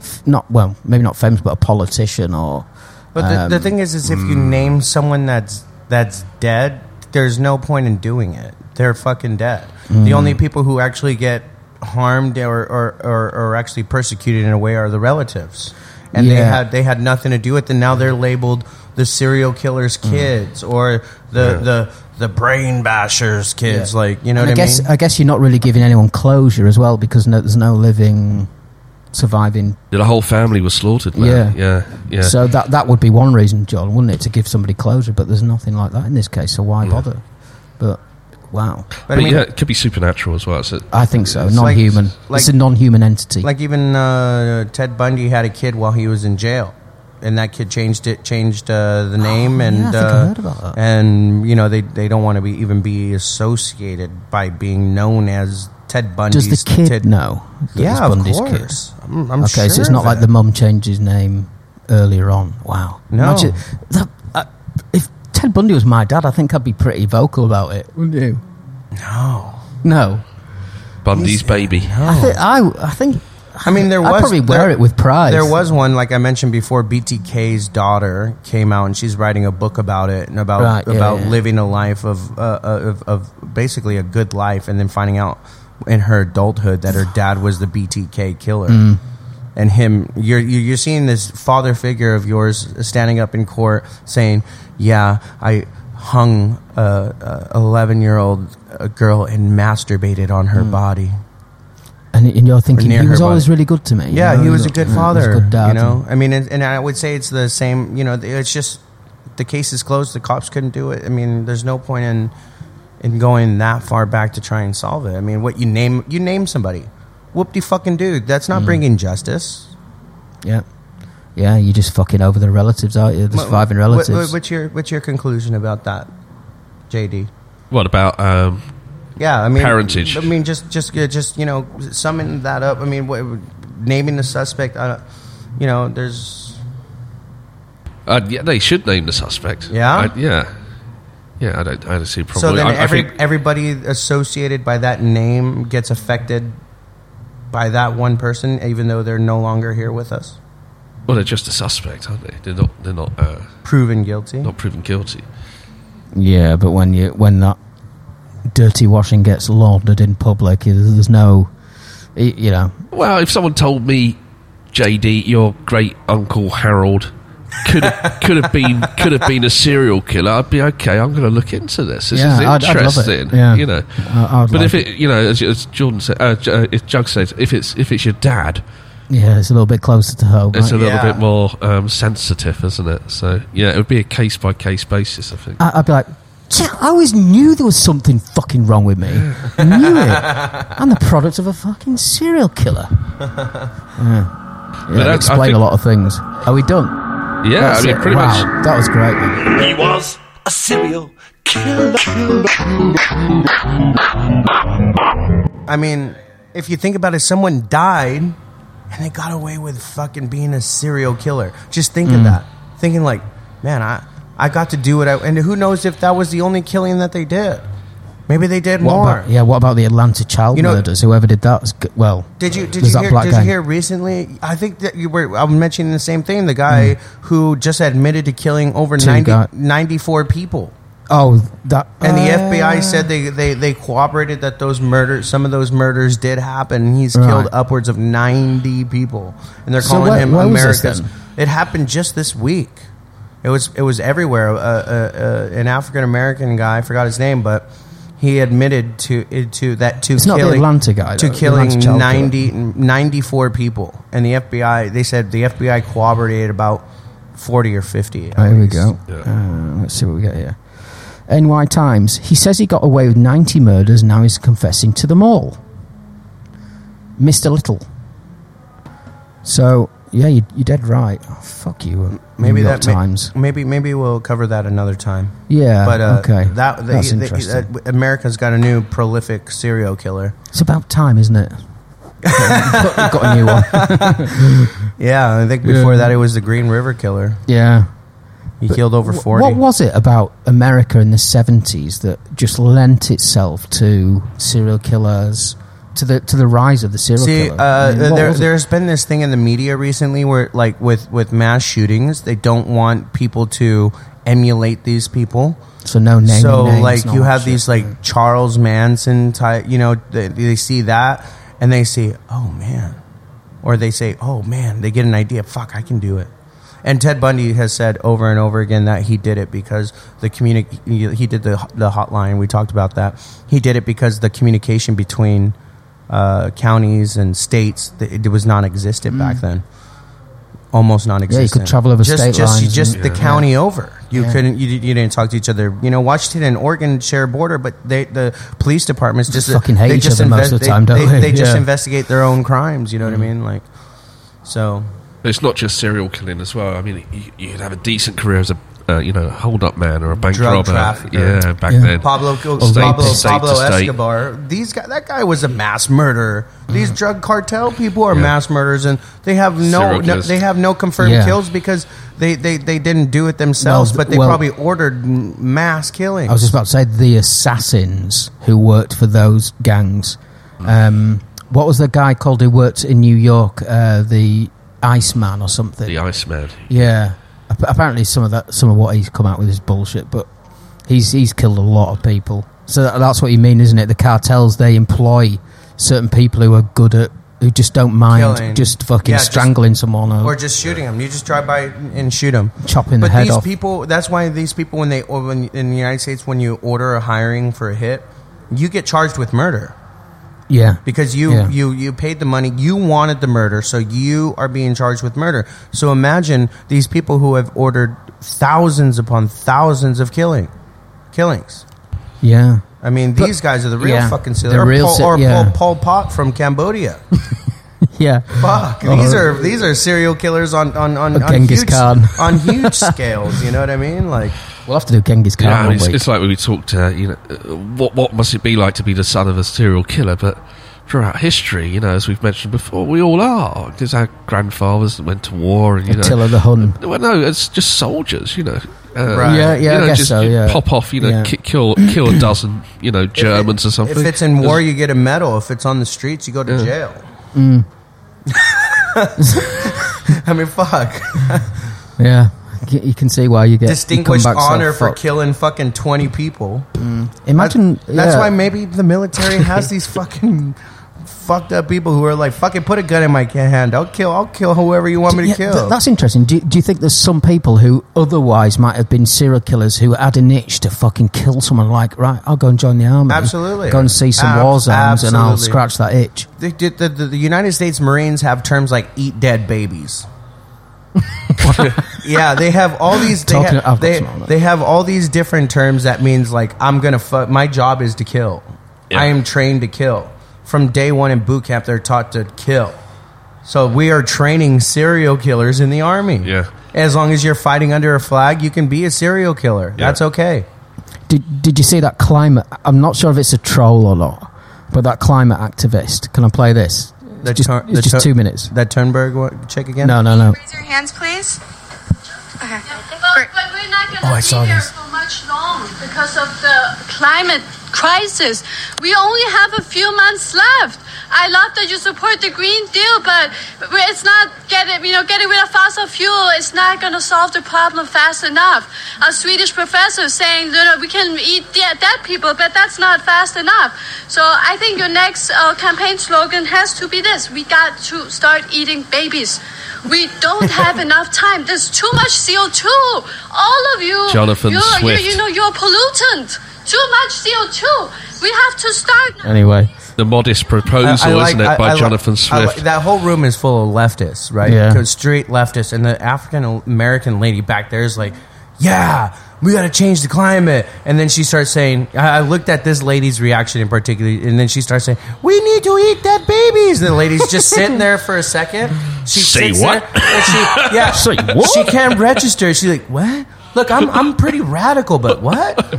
f- not well, maybe not famous, but a politician or. but the, the um, thing is, is if you hmm. name someone that's that's dead, there's no point in doing it. They're fucking dead. Hmm. The only people who actually get harmed or or, or or actually persecuted in a way are the relatives, and they had they had nothing to do with it. And now they're labeled the serial killer's Hmm. kids or the the the brain bashers kids. Yeah. Like you know And what I I, guess mean? I guess you're not really giving anyone closure as well because no, there's no living, surviving. the whole family was slaughtered. Man. Yeah. yeah, yeah. So that that would be one reason, John, wouldn't it, to give somebody closure? But there's nothing like that in this case, so why bother? But wow, But, but I mean, yeah, it could be supernatural as well. So I think so. It's Non-human. like- it's a non-human entity. like even uh, Ted Bundy had a kid while he was in jail, and that kid changed it, changed uh, the name, Oh, yeah, and I uh, heard about that. and you know they they don't want to be even be associated by being known as Ted Bundy's Does the kid Ted- know? that Yeah, of Bundy's course. I'm, I'm okay, so it's not like the mum changed his name earlier on. Wow. No. Imagine, that, uh, if Ted Bundy was my dad, I think I'd be pretty vocal about it. Wouldn't you? No, No. Bundy's baby. I, thi- I, I think. I mean there I'd was probably wear there- it with pride. There was one like I mentioned before. BTK's daughter came out and she's writing a book about it and about Right, yeah, about yeah. living a life of, uh, of of basically a good life, and then finding out in her adulthood that her dad was the BTK killer. Mm. And him, you're you're you're seeing this father figure of yours standing up in court saying, "Yeah, I hung a eleven year old girl and masturbated on Mm. her body." And, and you're thinking, he was always body. really good to me. you Yeah, know? he was a good Yeah, he was father. good dad. You know, I mean, and, and I would say it's the same. You know, it's just the case is closed. The cops couldn't do it. I mean, there's no point in in going that far back to try and solve it. I mean, what you name you name somebody, whoop de fucking dude. That's Mm. not bringing justice. Yeah. Yeah, you're just fucking over the relatives, aren't you? The What- surviving what- relatives. what- what's your what's your conclusion about that, JD? What about um, Yeah, I mean Parentage. I mean, just just just you know, summing that up. I mean, what, naming the suspect. Uh, you know, there's Uh, yeah, they should name the suspect. Yeah? I, yeah, yeah. I don't, I don't see a problem. So then, I, I every think- everybody associated by that name gets affected by that one person, even though they're no longer here with us, well, they're just a suspect, aren't they? They're not. They're not. Uh, proven guilty. not proven guilty. Yeah, but when you when that dirty washing gets laundered in public, there's no, you know, Well, if someone told me, JD, your great uncle Harold could have, could have been could have been a serial killer, I'd be okay. I'm going to look into this. This Yeah, is I'd- I'd love it. interesting. Yeah. You know, I- I'd but if like it, you know, as, as Jordan said, uh, uh, if Jug said, if it's if it's your dad, yeah, it's a little bit closer to home. it's a little Yeah. bit more um, sensitive, isn't it? So yeah, it would be a case by case basis. I think. I, I'd be like, "Gee, I always knew there was something fucking wrong with me. I *laughs* knew it. I'm the product of a fucking serial killer. Yeah, *laughs* yeah But it'd explain think- a lot of things. Are we done? Yeah, That's I mean, it. pretty wow, much. that was great. man. He was a serial killer. I mean, if you think about it, someone died and they got away with fucking being a serial killer. Just think Mm. of that. Thinking like, man, I I got to do what I and who knows if that was the only killing that they did. Maybe they did What more. about, yeah, what about the Atlanta child You know- murders? Whoever did that well. Did you did you hear did you hear recently? I think that you were I'm mentioning the same thing. The guy who just admitted to killing over Mm. 90, 94 people. Oh, that. And the uh, FBI said they, they, they cooperated that those murders, some of those murders did happen. He's Right. killed upwards of 90 people. And they're So calling where- him this America's. It happened just this week. It was, it was everywhere. Uh, uh, uh, an African American guy, I forgot his name, but he admitted to, to that to It's not the killing, Atlanta guy, to though, killing Atlanta 90, 94 people. And the FBI, they said the FBI cooperated about 40 or 50. at Oh, here we least. go. Uh, let's see what we get here. NY Times. He says he got away with 90 murders, now he's confessing to them all. Mr. Little. So, yeah, you, you're dead right. Oh, fuck you. uh, Maybe New York that may- Times. maybe maybe we'll cover that another time. Yeah, but uh, okay. that they, That's they- interesting. America's got a new prolific serial killer. It's about time, isn't it? got, *laughs* got a new one. Yeah, I think before Yeah. that it was the Green River Killer. Yeah. He killed over Wh- forty. What was it about America in the 70s that just lent itself to serial killers, to the to the rise of the serial See, killer? uh, I mean, there, there's been this thing in the media recently where, like, with with mass shootings, they don't want people to emulate these people. So no naming so names like you have shit. these like Charles Manson type, you know, they, they see that and they say, "Oh man," or they say, "Oh man," they get an idea. Fuck, I can do it. And Ted Bundy has said over and over again that he did it because the communi- he did the the hotline. We talked about that. He did it because the communication between uh, counties and states th- it was non-existent back then. Almost non-existent. You could travel over just, state just, lines Just and- the Yeah. county over. You Yeah. couldn't. You, did- you didn't talk to each other. You know, Washington and Oregon share a border, but they the police departments just, fucking hate they each just other most of the they- time, don't they, they? they just Yeah. Mm. investigate their own crimes. You know what I mean? Like, so It's not just serial killing as well. I mean, you, you could have a decent career as a uh, you know hold up man or a bank Drug robber. trafficker. Yeah, back Yeah. then. Pablo State Pablo, state Pablo state. Escobar. These guy, that guy was a mass murderer. Mm. These drug cartel people are Yeah. mass murderers, and they have no, no they have no confirmed Yeah. kills because they, they, they didn't do it themselves, Well, but they well- probably ordered mass killings. I was just about to say the assassins who worked for those gangs. Um, what was the guy called who worked in New York? Uh, the Iceman or something. The Iceman. Yeah. Ap- Apparently, some of that, some of what he's come out with is bullshit. But he's he's killed a lot of people. So that, that's what you mean, isn't it? The cartels they employ certain people who are good at who just don't mind Killing. just fucking Yeah, just- strangling someone or, or just shooting them. You just drive by and shoot them. chopping the But head these off. people, that's why these people, when they, or when in the United States, when you order a hiring for a hit, you get charged with murder yeah. because you, Yeah. you, you paid the money, you wanted the murder, so you are being charged with murder. So imagine these people who have ordered thousands upon thousands of killing, killings. Yeah. I mean, But- these guys are the real yeah, fucking the serial. Or, real Paul, se- or yeah. Pol, Pol Pot from Cambodia. *laughs* Yeah. Fuck, Oh. these are these are serial killers on on on, on huge Khan. on huge *laughs* scales. You know what I mean? Like, We'll have to do Genghis Khan Yeah, one it's, it's like when we talked. Uh, you know, uh, what what must it be like to be the son of a serial killer? But throughout history, you know, as we've mentioned before, we all are because our grandfathers went to war and you know. Attila the Hun. Well, no, it's just soldiers, you know. Uh, Right. Yeah, yeah, you I guess just so. Yeah, pop off, you know, Yeah. ki- kill kill a *coughs* dozen, you know, Germans or something. if it's in war, you get a medal. If it's on the streets, you go to Yeah. jail. Mm. *laughs* I mean, fuck. *laughs* Yeah, Y- you can see why you get you Distinguished so honor for killing fucking twenty people. Mm. Imagine That's, that's why maybe the military has these *laughs* fucking fucked up people who are like, "Fucking put a gun in my hand. I'll kill. I'll kill whoever you want me to Yeah, kill." th- that's interesting. Do, do you think there's some people who otherwise might have been serial killers who had an itch to fucking kill someone? Like, right, I'll go and join the army. Absolutely. Go and see some Ab- war zones, and I'll scratch that itch. the, the, the, the United States Marines have terms like "eat dead babies." *laughs* yeah, they have all these. They, Talking- ha- I've they, some they have all these different terms that means like I'm gonna. Fu- my job is to kill. Yeah. I am trained to kill. From day one in boot camp, they're taught to kill. So we are training serial killers in the army. Yeah. As long as you're fighting under a flag, you can be a serial killer. Yeah. That's okay. Did Did you see that climate? I'm not sure if it's a troll or not, but that climate activist. Can I play this? The just, Tur- it's the just Tur- two minutes. That Turnberg one- check again. No, no, no. Raise your hands, please. Okay. We're not going Oh, I to saw be here this. for much long because of the climate crisis. We only have a few months left. I love that you support the Green Deal, but it's not getting you know getting rid of fossil fuel. It's not going to solve the problem fast enough. A Swedish professor saying that we can eat de- dead people, but that's not fast enough. So I think your next uh, campaign slogan has to be this: We got to start eating babies. We don't have enough time. There's too much CO2. All of you, Jonathan you're, Swift. You, you know, you're pollutant. Too much CO2. We have to start. Anyway, The modest proposal, like- isn't it, I- by I like- Jonathan Swift? like- that whole room is full of leftists, right? Yeah. Straight leftists, and the African American lady back there is like, "Yeah, we got to change the climate." And then she starts saying, I I looked at this lady's reaction in particular, and then she starts saying, "We need to eat dead babies." And the lady's just *laughs* sitting there for a second. She Say sits what? there, and she, *laughs* yeah, Say what? She can't register. She's like, "What?" Look, I'm I'm pretty radical, but what? *laughs*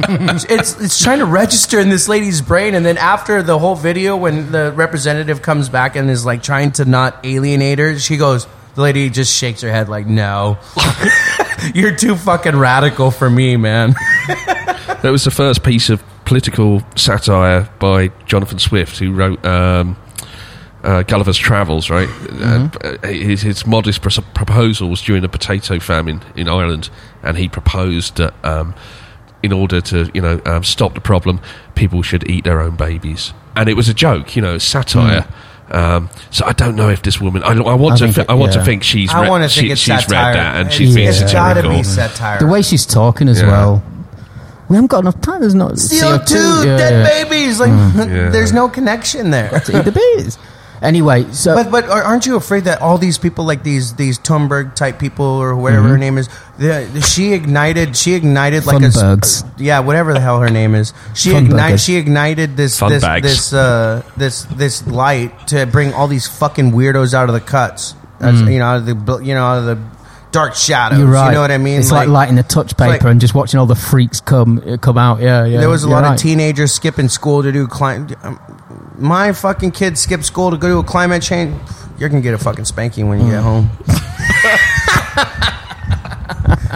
it's it's trying to register in this lady's brain, and then after the whole video, when the representative comes back and is like trying to not alienate her, she goes. The lady just shakes her head like, "No, *laughs* you're too fucking radical for me, man." *laughs* That was the first piece of political satire by Jonathan Swift, who wrote um, uh, Gulliver's Travels, right? Uh, his, his modest pros- proposal was during the potato famine in Ireland, and he proposed that um, in order to, you know, um, stop the problem, people should eat their own babies. And it was a joke, you know, satire. Um, so I don't know if this woman. I, I want I to. think Thi- it- I want yeah. to think she's. I want to she- think it's she's satire. read that and she it's, thinks it's it's gotta be satire. the way she's talking as Yeah. well. We haven't got enough time. There's not CO2, Yeah, dead yeah. babies. Like, *laughs* Yeah. there's no connection there. To eat the bees. *laughs* Anyway, so But but aren't you afraid that all these people like these these Thunberg type people or whatever her name is, the, the- she ignited she ignited like a s- Funbergs. yeah whatever the hell her name is she Funbergers. ignited she ignited this this Funbags. this uh this this light to bring all these fucking weirdos out of the cuts As, you know out of the bl- you know out of the dark shadows you're right. you know what I mean It's like, lighting a touch paper like- and just watching all the freaks come uh, come out. Yeah, yeah. There was a lot right. of teenagers skipping school to do climate. My fucking kid skipped school to go to a climate change. You're gonna get a fucking spanking when you get home.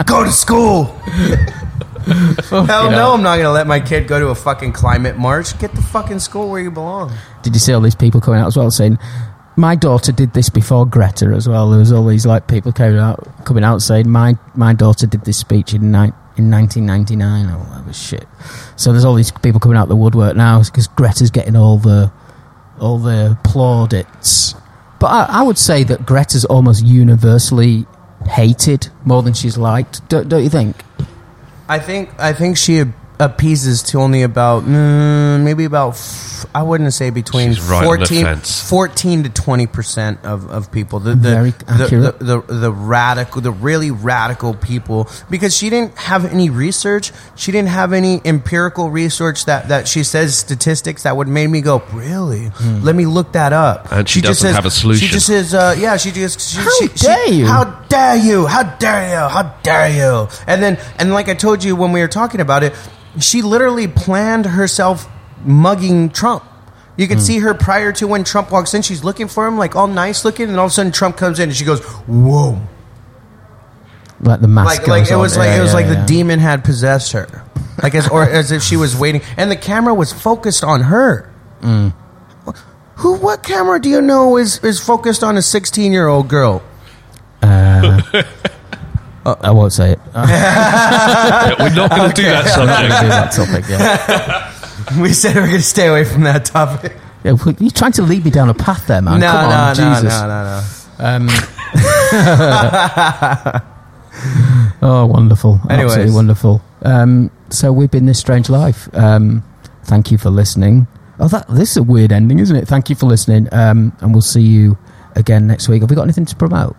go to school. Hell no, I'm not gonna let my kid go to a fucking climate march. Get the fucking school where you belong. Did you see all these people coming out as well saying, "My daughter did this before Greta as well." There was all these like people coming out coming out saying, "My my daughter did this speech in ni- in 1999 or whatever shit." So there's all these people coming out the woodwork now because Greta's getting all the all the plaudits. But I, I would say that Greta's almost universally hated more than she's liked. Don't, don't you think? I think I think she appeases to only about mm, maybe about f- I wouldn't say between She's right on the 14, fence. 14 to twenty percent of, of people the the, Very the, accurate. the, the the radical the really radical people because she didn't have any research she didn't have any empirical research that, that she says statistics that would make me go really let me look that up And she just doesn't says, have a solution. she just says uh, yeah she just she, How she, she- dare you. how dare you? How dare you? How dare you? And then, and like I told you when we were talking about it, she literally planned herself mugging Trump. You can see her prior to when Trump walks in. She's looking for him, like all nice looking, and all of a sudden Trump comes in and she goes, "Whoa!" Like the mask. Like, like goes it on. was like Yeah, it was yeah, like yeah. the demon had possessed her, like as or as if she was waiting, and the camera was focused on her. Hmm. Who? What camera do you know is is focused on a sixteen year old girl? *laughs* I won't say it. *laughs* Yeah, we're not going to do that *laughs* I'm not going to subject. do that topic. Yeah. *laughs* We said we are going to stay away from that topic. Yeah, well, you're trying to lead me down a path there, man. no, Come no, on, no, Jesus. no, no, no. Um, oh, wonderful. Anyways. Absolutely wonderful. Um, so we've been This Strange Life. Um, thank you for listening. Oh, that this is a weird ending, isn't it? Thank you for listening. Um, and we'll see you again next week. Have we got anything to promote?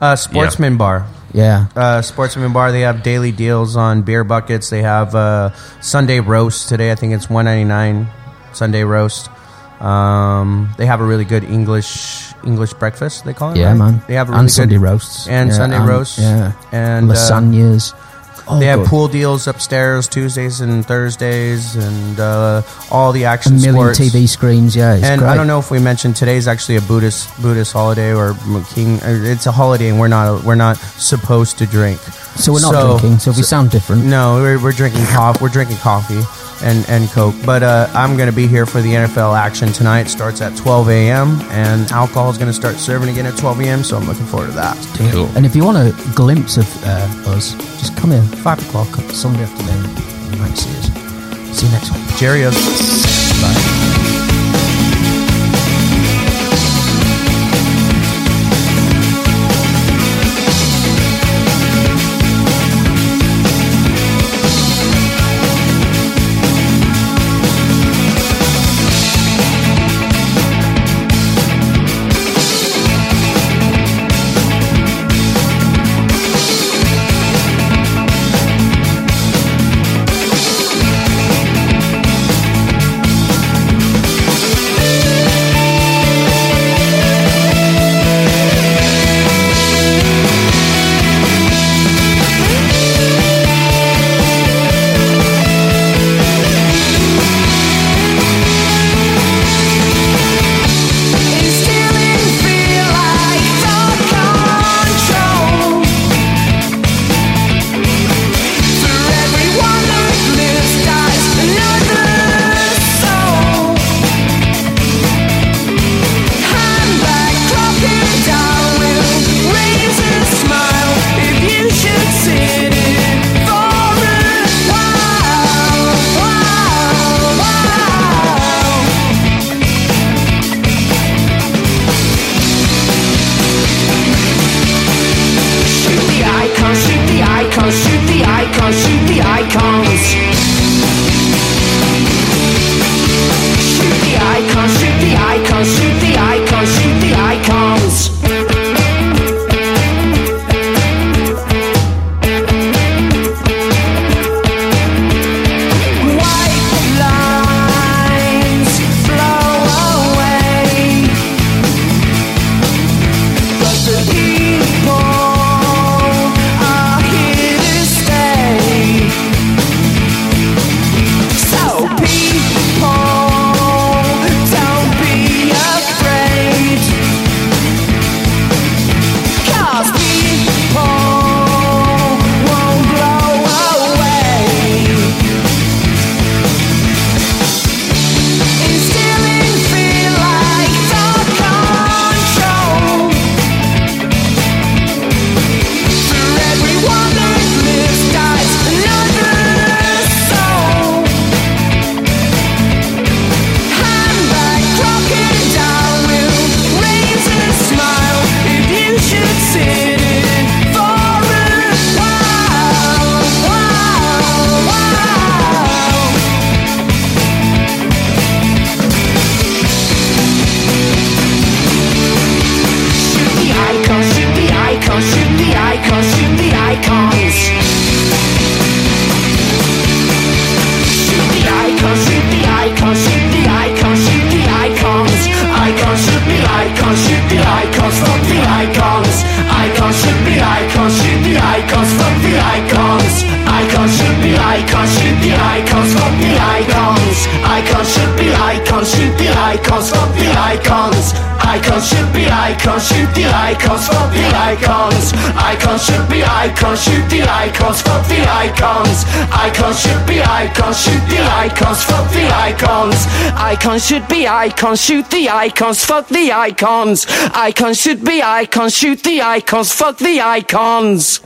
Uh, Sportsman Bar. Yeah. Uh, Sportsman Bar. They have daily deals on beer buckets. They have uh, Sunday roast today. I think it's one ninety nine. Sunday roast. Um, they have a really good English English breakfast. They call it. Yeah, right? man. They have a really and good Sunday roasts. and Yeah, Sunday roasts. Yeah. and uh, Lasagnas. Oh, they have pool deals upstairs Tuesdays and Thursdays, and uh, all the action a million sports. TV screens. Yeah, and great. I don't know if we mentioned today's actually a Buddhist Buddhist holiday or King. Uh, it's a holiday, and we're not we're not supposed to drink. So we're not so, drinking. So we sound different. No, we're, we're drinking coffee. We're drinking coffee and, and Coke. But uh, I'm going to be here for the NFL action tonight. Starts at 12 a.m. and alcohol is going to start serving again at 12 a.m. So I'm looking forward to that. Cool. And if you want a glimpse of uh, us, just come here five o'clock Sunday afternoon. You might see us. See you next week. Jerry. Bye. Icons should be icons, shoot the icons, fuck the icons. Icons should be icons, shoot the icons, fuck the icons.